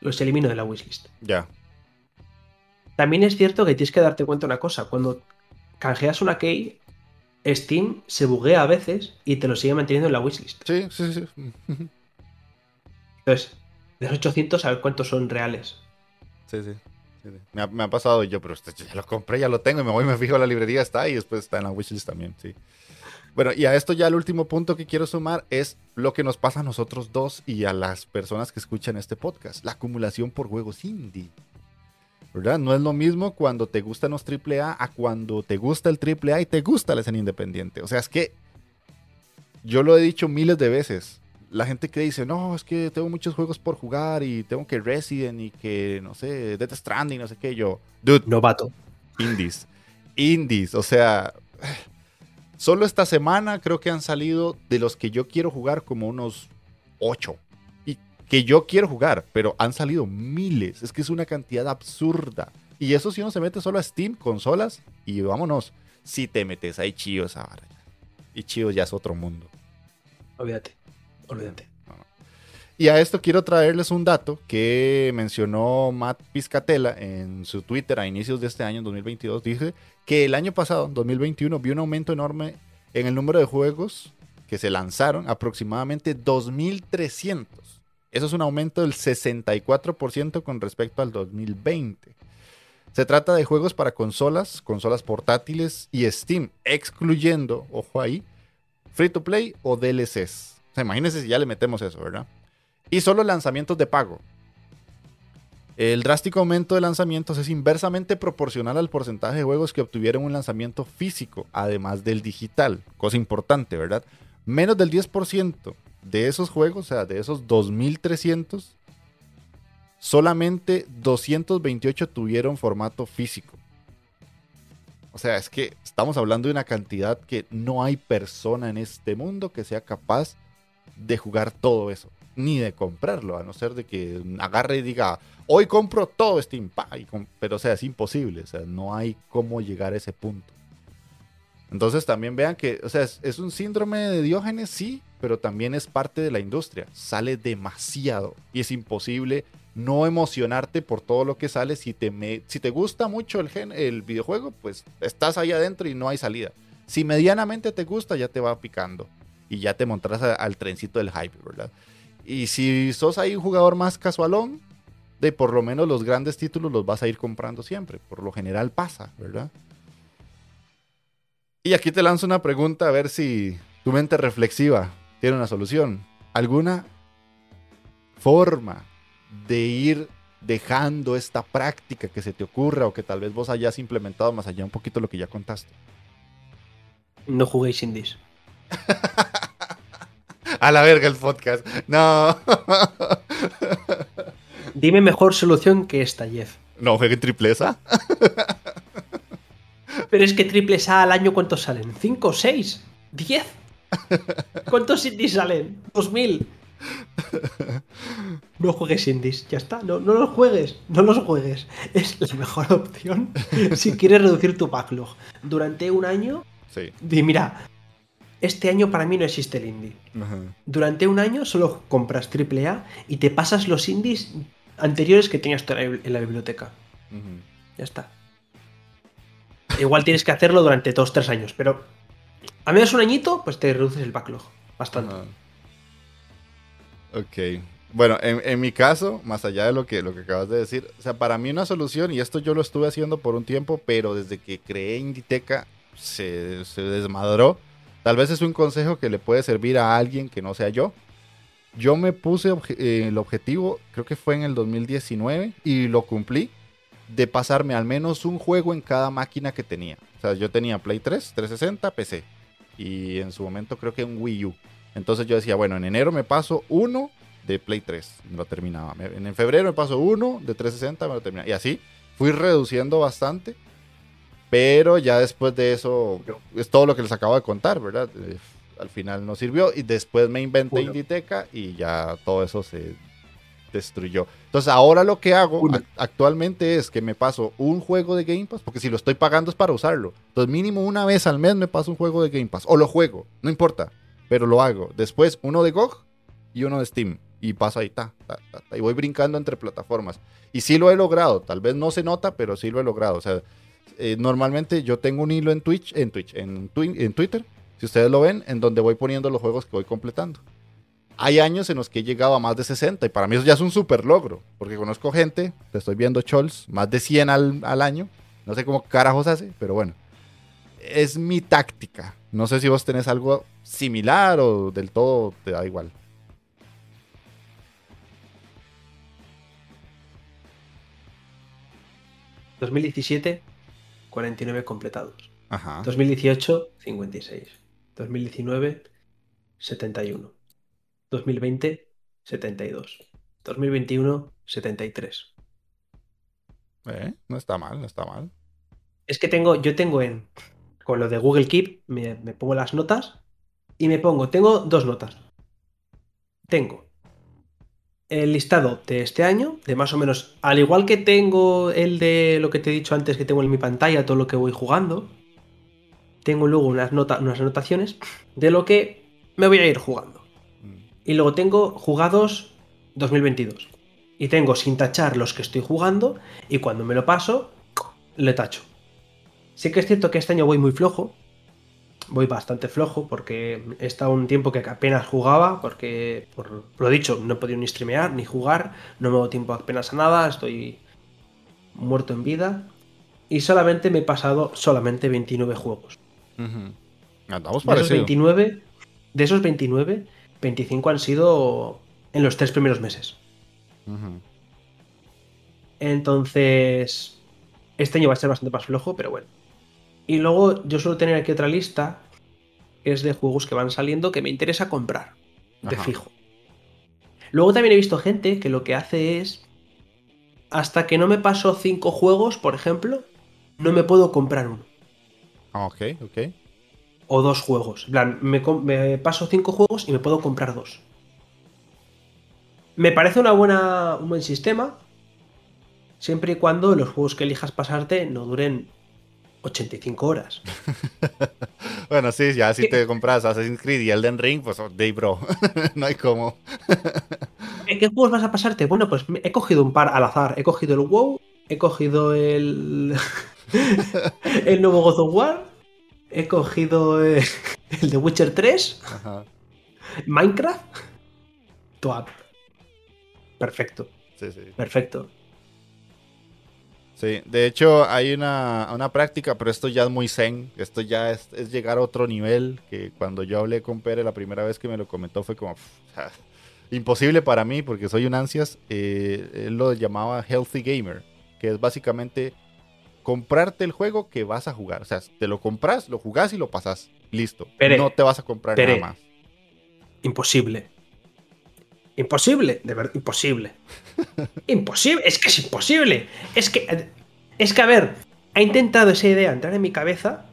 los elimino de la wishlist. Ya. También es cierto que tienes que darte cuenta una cosa, cuando canjeas una key, Steam se buguea a veces y te lo sigue manteniendo en la wishlist. Sí, sí, sí. Entonces, de esos 800, a ver cuántos son reales. Sí, sí. Me, ha, pasado yo, pero este, ya lo compré, ya lo tengo, y me voy, me fijo la librería, está y después está en la wishlist también, sí. Bueno, y a esto ya el último punto que quiero sumar es lo que nos pasa a nosotros dos y a las personas que escuchan este podcast, la acumulación por juegos indie. ¿Verdad? No es lo mismo cuando te gustan los AAA a cuando te gusta el AAA y te gusta la escena independiente. O sea, es que yo lo he dicho miles de veces. La gente que dice, no, es que tengo muchos juegos por jugar y tengo que Resident y que, no sé, Death Stranding, no sé qué. Yo, dude, Novato. indies. Indies, o sea, solo esta semana creo que han salido de los que yo quiero jugar como unos 8. Y que yo quiero jugar, pero han salido miles. Es que es una cantidad absurda. Y eso si uno se mete solo a Steam, consolas, y vámonos. Si te metes ahí chillos ahora. Y chillos ya es otro mundo. Olvídate. Olvídate. Y a esto quiero traerles un dato que mencionó Matt Piscatella en su Twitter a inicios de este año, en 2022. Dice que el año pasado, en 2021, vio un aumento enorme en el número de juegos que se lanzaron, aproximadamente 2.300. Eso es un aumento del 64% con respecto al 2020. Se trata de juegos para consolas, consolas portátiles y Steam, excluyendo, ojo ahí, free to play o DLCs. Imagínense si ya le metemos eso, ¿verdad? Y solo lanzamientos de pago. El drástico aumento de lanzamientos es inversamente proporcional al porcentaje de juegos que obtuvieron un lanzamiento físico, además del digital. Cosa importante, ¿verdad? Menos del 10% de esos juegos, o sea, de esos 2.300, solamente 228 tuvieron formato físico. O sea, es que estamos hablando de una cantidad que no hay persona en este mundo que sea capaz de jugar todo eso, ni de comprarlo, a no ser de que agarre y diga, hoy compro todo Steam, pero o sea, es imposible, o sea, no hay cómo llegar a ese punto. Entonces también vean que, o sea, es, es un síndrome de Diógenes, sí, pero también es parte de la industria, sale demasiado y es imposible no emocionarte por todo lo que sale. Si te, me- si te gusta mucho el, gen- el videojuego, pues estás ahí adentro y no hay salida. Si medianamente te gusta, ya te va picando y ya te montarás a- al trencito del hype, ¿verdad? Y si sos ahí un jugador más casualón, de por lo menos los grandes títulos los vas a ir comprando siempre. Por lo general pasa, ¿verdad? Y aquí te lanzo una pregunta a ver si tu mente reflexiva tiene una solución. ¿Alguna forma de ir dejando esta práctica que se te ocurra o que tal vez vos hayas implementado más allá un poquito lo que ya contaste? No juguéis indies. A la verga el podcast. No. Dime mejor solución que esta, Jeff. No, jueguen tripleza. Pero es que triples A al año, ¿cuántos salen? ¿5, 6, 10? ¿Cuántos indies salen? ¿2000? No juegues indies, ya está. No, no los juegues, no los juegues. Es la mejor opción si quieres reducir tu backlog. Durante un año, Sí. mira, este año para mí no existe el indie. Ajá. Durante un año solo compras AAA y te pasas los indies anteriores que tenías en la biblioteca. Ya está. Igual tienes que hacerlo durante dos, tres años, pero a menos un añito, pues te reduces el backlog bastante. Ok. Bueno, en, en mi caso, más allá de lo que, lo que acabas de decir, o sea, para mí una solución, y esto yo lo estuve haciendo por un tiempo, pero desde que creé Inditeca se, se desmadró. Tal vez es un consejo que le puede servir a alguien que no sea yo. Yo me puse obje- eh, el objetivo, creo que fue en el 2019, y lo cumplí, de pasarme al menos un juego en cada máquina que tenía. O sea, yo tenía Play 3, 360, PC. Y en su momento creo que un Wii U. Entonces yo decía, bueno, en enero me paso uno de Play 3, me lo terminaba. En febrero me paso uno de 360, me lo terminaba. Y así fui reduciendo bastante. Pero ya después de eso, es todo lo que les acabo de contar, ¿verdad? Eh, al final no sirvió. Y después me inventé Uno. Inditeca y ya todo eso se destruyó. Entonces ahora lo que hago Uno. actualmente es que me paso un juego de Game Pass, porque si lo estoy pagando es para usarlo. Entonces mínimo una vez al mes me paso un juego de Game Pass. O lo juego, no importa, pero lo hago. Después uno de GOG y uno de Steam. Y paso ahí, ta, ta, ta, ta, y voy brincando entre plataformas. Y sí lo he logrado, tal vez no se nota, pero sí lo he logrado. O sea, eh, normalmente yo tengo un hilo en Twitch, en Twitch, en, Twi- en Twitter, si ustedes lo ven, en donde voy poniendo los juegos que voy completando. Hay años en los que he llegado a más de 60 y para mí eso ya es un super logro, porque conozco gente, te estoy viendo Chols, más de 100 al, al año, no sé cómo carajos hace, pero bueno, es mi táctica. No sé si vos tenés algo similar o del todo te da igual. ¿no? 2017, 49 completados. Ajá. 2018, 56. 2019, 71. 2020, 72. 2021, 73. Eh, no está mal, no está mal. Es que tengo, yo tengo en, con lo de Google Keep, me, me pongo las notas y me pongo, tengo dos notas. Tengo el listado de este año, de más o menos, al igual que tengo el de lo que te he dicho antes, que tengo en mi pantalla, todo lo que voy jugando, tengo luego unas, nota- unas anotaciones de lo que me voy a ir jugando. Y luego tengo jugados 2022. Y tengo sin tachar los que estoy jugando y cuando me lo paso, le tacho. Sí que es cierto que este año voy muy flojo. Voy bastante flojo porque he estado un tiempo que apenas jugaba porque, por lo dicho, no he podido ni streamear ni jugar. No me hago tiempo apenas a nada. Estoy muerto en vida. Y solamente me he pasado solamente 29 juegos. ujú. Andamos De esos parecidos. 29, de esos 29, 25 han sido en los tres primeros meses. Entonces, este año va a ser bastante más flojo, pero bueno. Y luego yo suelo tener aquí otra lista que es de juegos que van saliendo que me interesa comprar, de Ajá. fijo. Luego también he visto gente que lo que hace es, hasta que no me paso cinco juegos, por ejemplo, no me puedo comprar uno. Ah, Ok, ok. O dos juegos. En plan, me, me paso cinco juegos y me puedo comprar dos. Me parece una buena, un buen sistema. Siempre y cuando los juegos que elijas pasarte no duren 85 horas. Bueno, sí, ya si ¿Qué? te compras Assassin's Creed y Elden Ring, pues, oh, day bro. no hay como. ¿Qué, qué juegos vas a pasarte? Bueno, pues he cogido un par al azar. He cogido el WoW, he cogido el. el nuevo God of War, he cogido eh, el de Witcher 3, Ajá. Minecraft. Toad. Perfecto, Sí, sí. perfecto. Sí, de hecho hay una, una práctica, pero esto ya es muy zen, esto ya es, es llegar a otro nivel, que cuando yo hablé con Pere la primera vez que me lo comentó fue como imposible para mí porque soy un ansias, eh, él lo llamaba Healthy Gamer, que es básicamente comprarte el juego que vas a jugar, o sea, te lo compras, lo jugás y lo pasas, listo, Pere, no te vas a comprar nada más. Imposible. Imposible, de verdad, imposible. Imposible, es que es imposible. Es que, es que, a ver, ha intentado esa idea entrar en mi cabeza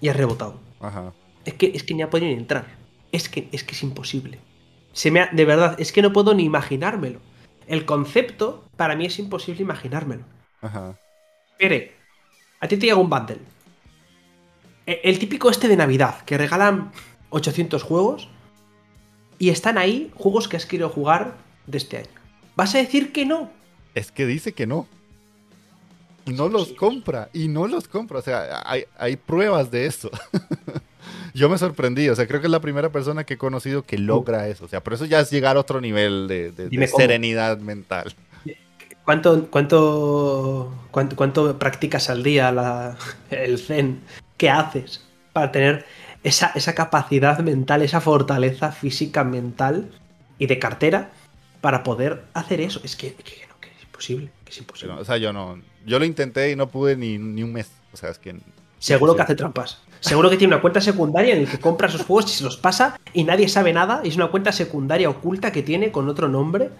y ha rebotado. Ajá. Es que, es que ni ha podido ni entrar. Es que, es que es imposible. Se me ha- de verdad, es que no puedo ni imaginármelo. El concepto, para mí es imposible imaginármelo. Ajá. Pere, a ti te llega un bundle. E- El típico este de Navidad, que regalan 800 juegos y están ahí juegos que has querido jugar de este año. ¿Vas a decir que no? Es que dice que no. no los compra, y no los compra. O sea, hay, hay pruebas de eso. Yo me sorprendí, o sea, creo que es la primera persona que he conocido que logra eso. O sea, por eso ya es llegar a otro nivel de, serenidad mental. ¿Cuánto, cuánto, cuánto, practicas al día el zen? ¿Qué haces para tener esa, esa capacidad mental, esa fortaleza física, mental y de cartera para poder hacer eso? Es que, es imposible, es imposible. o sea, yo no, yo lo intenté y no pude ni, ni un mes. O sea, es que Seguro que hace trampas. Seguro que tiene una cuenta secundaria en la que compra sus juegos y se los pasa y nadie sabe nada. Y es una cuenta secundaria oculta que tiene con otro nombre.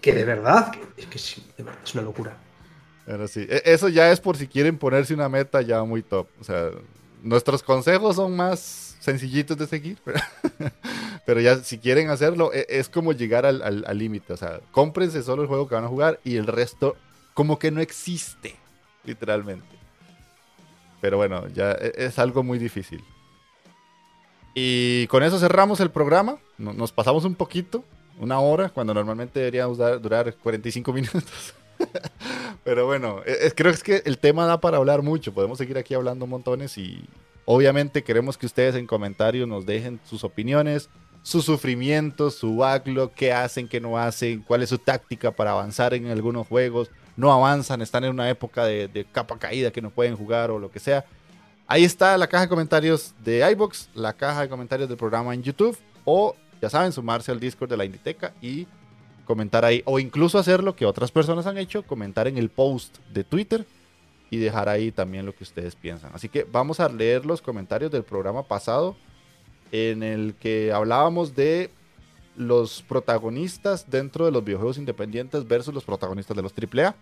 Que, de verdad, es que es una locura. Pero sí, e, eso ya es por si quieren ponerse una meta ya muy top. O sea, nuestros consejos son más sencillitos de seguir, pero, ya si quieren hacerlo, e, es como llegar al límite. o sea, cómprense solo el juego que van a jugar y el resto como que no existe, literalmente. Pero bueno, ya e, es algo muy difícil. Y con eso cerramos el programa. Nos pasamos un poquito, una hora, cuando normalmente debería durar 45 minutos. Pero bueno, e, creo que es que el tema da para hablar mucho. Podemos seguir aquí hablando montones y obviamente queremos que ustedes en comentarios nos dejen sus opiniones, sus sufrimientos, su backlog, qué hacen, qué no hacen, cuál es su táctica para avanzar en algunos juegos no avanzan, están en una época de, capa caída que no pueden jugar o lo que sea. Ahí está la caja de comentarios de iBox, la caja de comentarios del programa en YouTube o ya saben, sumarse al Discord de la Inditeca y comentar ahí o incluso hacer lo que otras personas han hecho, comentar en el post de Twitter y dejar ahí también lo que ustedes piensan. Así que vamos a leer los comentarios del programa pasado en el que hablábamos de los protagonistas dentro de los videojuegos independientes versus los protagonistas de los AAA.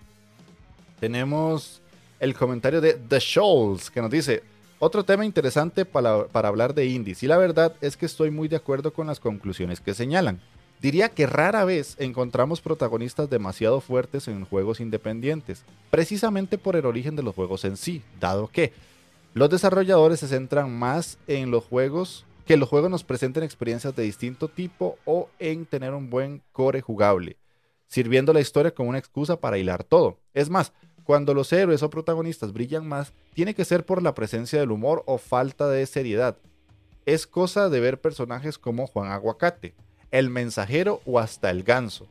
Tenemos el comentario de The Shoals que nos dice, otro tema interesante para, para, hablar de indies y la verdad es que estoy muy de acuerdo con las conclusiones que señalan. Diría que rara vez encontramos protagonistas demasiado fuertes en juegos independientes, precisamente por el origen de los juegos en sí, dado que los desarrolladores se centran más en los juegos que los juegos nos presenten experiencias de distinto tipo o en tener un buen core jugable, sirviendo la historia como una excusa para hilar todo. Es más, cuando los héroes o protagonistas brillan más, tiene que ser por la presencia del humor o falta de seriedad. Es cosa de ver personajes como Juan Aguacate, el mensajero o hasta el ganso.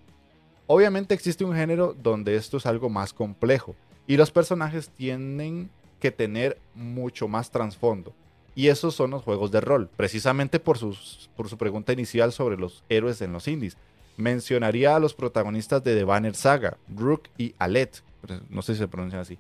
Obviamente existe un género donde esto es algo más complejo y los personajes tienen que tener mucho más trasfondo y esos son los juegos de rol, precisamente por, por su pregunta inicial sobre los héroes en los indies. Mencionaría a los protagonistas de The Banner Saga, Rook y Alet, no sé si se pronuncia así,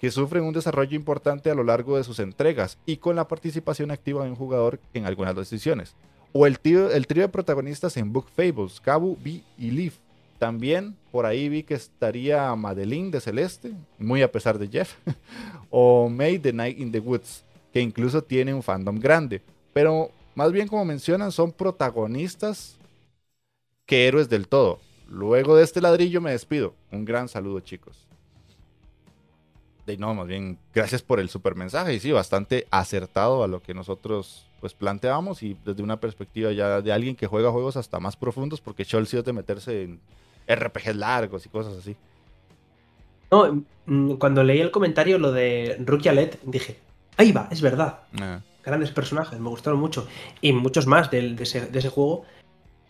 que sufren un desarrollo importante a lo largo de sus entregas y con la participación activa de un jugador en algunas decisiones. O el, tío, el trío de protagonistas en Book Fables, Kabu, B y Leaf. También por ahí vi que estaría Madeline de Celeste, muy a pesar de Jeff, o May the Night in the Woods que incluso tiene un fandom grande. Pero más bien como mencionan, son protagonistas que héroes del todo. Luego de este ladrillo me despido. Un gran saludo chicos. De no, más bien, gracias por el super mensaje. Y sí, bastante acertado a lo que nosotros pues planteamos y desde una perspectiva ya de alguien que juega juegos hasta más profundos, porque Chelsea es de meterse en RPGs largos y cosas así. No, mm, cuando leí el comentario, lo de Rookie Alet, dije, Ahí va, es verdad. Ah. Grandes personajes, me gustaron mucho. Y muchos más de, ese, juego.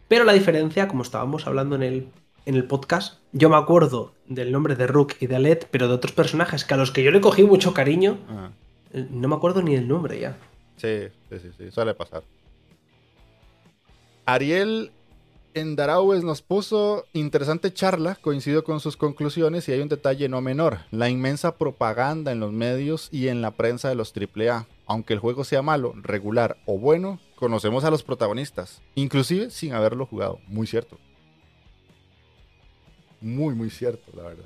Pero la diferencia, como estábamos hablando en el, en el podcast, yo me acuerdo del nombre de Rook y de Alet, pero de otros personajes que a los que yo le cogí mucho cariño, ah. eh, no me acuerdo ni el nombre ya. Sí, sí, sí, sí, suele pasar. Ariel en Daraues nos puso interesante charla, coincido con sus conclusiones y hay un detalle no menor, la inmensa propaganda en los medios y en la prensa de los AAA. Aunque el juego sea malo, regular o bueno, conocemos a los protagonistas, inclusive sin haberlo jugado. Muy cierto. Muy, muy cierto, la verdad.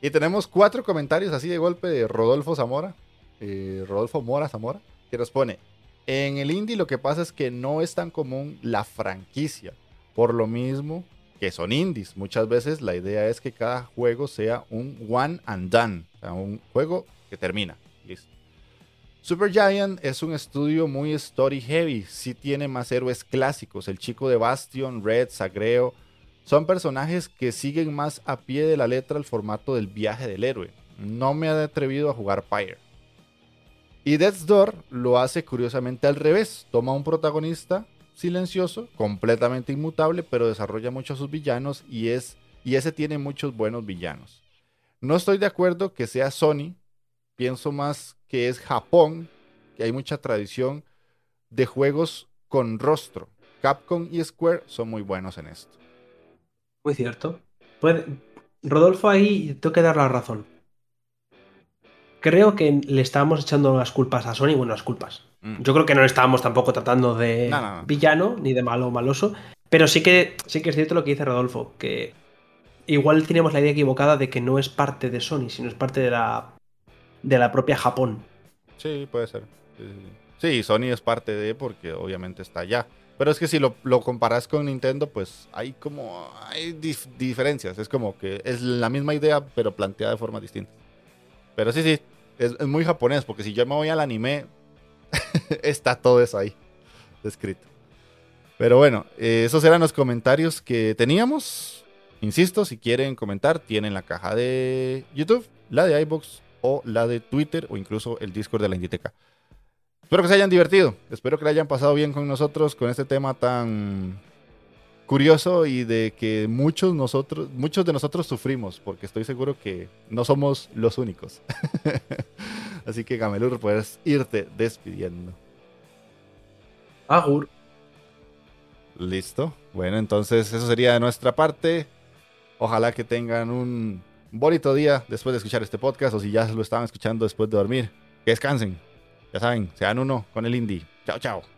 Y tenemos cuatro comentarios así de golpe de Rodolfo Zamora, eh, Rodolfo Mora Zamora, que nos pone, en el indie lo que pasa es que no es tan común la franquicia por lo mismo que son indies. Muchas veces la idea es que cada juego sea un one and done, o un juego que termina. Listo. Super Giant es un estudio muy story heavy, sí tiene más héroes clásicos. El chico de Bastion, Red, Sagreo, son personajes que siguen más a pie de la letra el formato del viaje del héroe. no me he atrevido a jugar Pyre. Y Death's Door lo hace curiosamente al revés. Toma un protagonista silencioso, completamente inmutable, pero desarrolla mucho a sus villanos y, es, y ese tiene muchos buenos villanos. No estoy de acuerdo que sea Sony, pienso más que es Japón, que hay mucha tradición de juegos con rostro. Capcom y Square son muy buenos en esto. Muy cierto. Rodolfo ahí tengo que dar la razón. Creo que le estábamos echando las culpas a Sony, bueno, las culpas. Mm. Yo creo que no estábamos tampoco tratando de villano ni de malo o maloso, pero sí que, sí que es cierto lo que dice Rodolfo, que igual tenemos la idea equivocada de que no es parte de Sony, sino es parte de la, de la propia Japón. Sí, puede ser. Sí, Sony es parte de porque obviamente está allá. Pero es que si lo, lo comparas con Nintendo, pues hay como hay diferencias. Es como que es la misma idea, pero planteada de forma distinta. Pero sí, sí, es, muy japonés, porque si yo me voy al anime, está todo eso ahí descrito. Pero bueno, eh, esos eran los comentarios que teníamos. Insisto, si quieren comentar, tienen la caja de YouTube, la de iBox o la de Twitter o incluso el Discord de la Inditeca. Espero que se hayan divertido. Espero que le hayan pasado bien con nosotros con este tema tan curioso y de que muchos nosotros, muchos de nosotros sufrimos, porque estoy seguro que no somos los únicos. Así que Gamelur, puedes irte despidiendo. Agur. Listo. Bueno, entonces eso sería de nuestra parte. Ojalá que tengan un bonito día después de escuchar este podcast o si ya lo estaban escuchando después de dormir. Que descansen. Ya saben, sean uno con el indie. Chao, chao.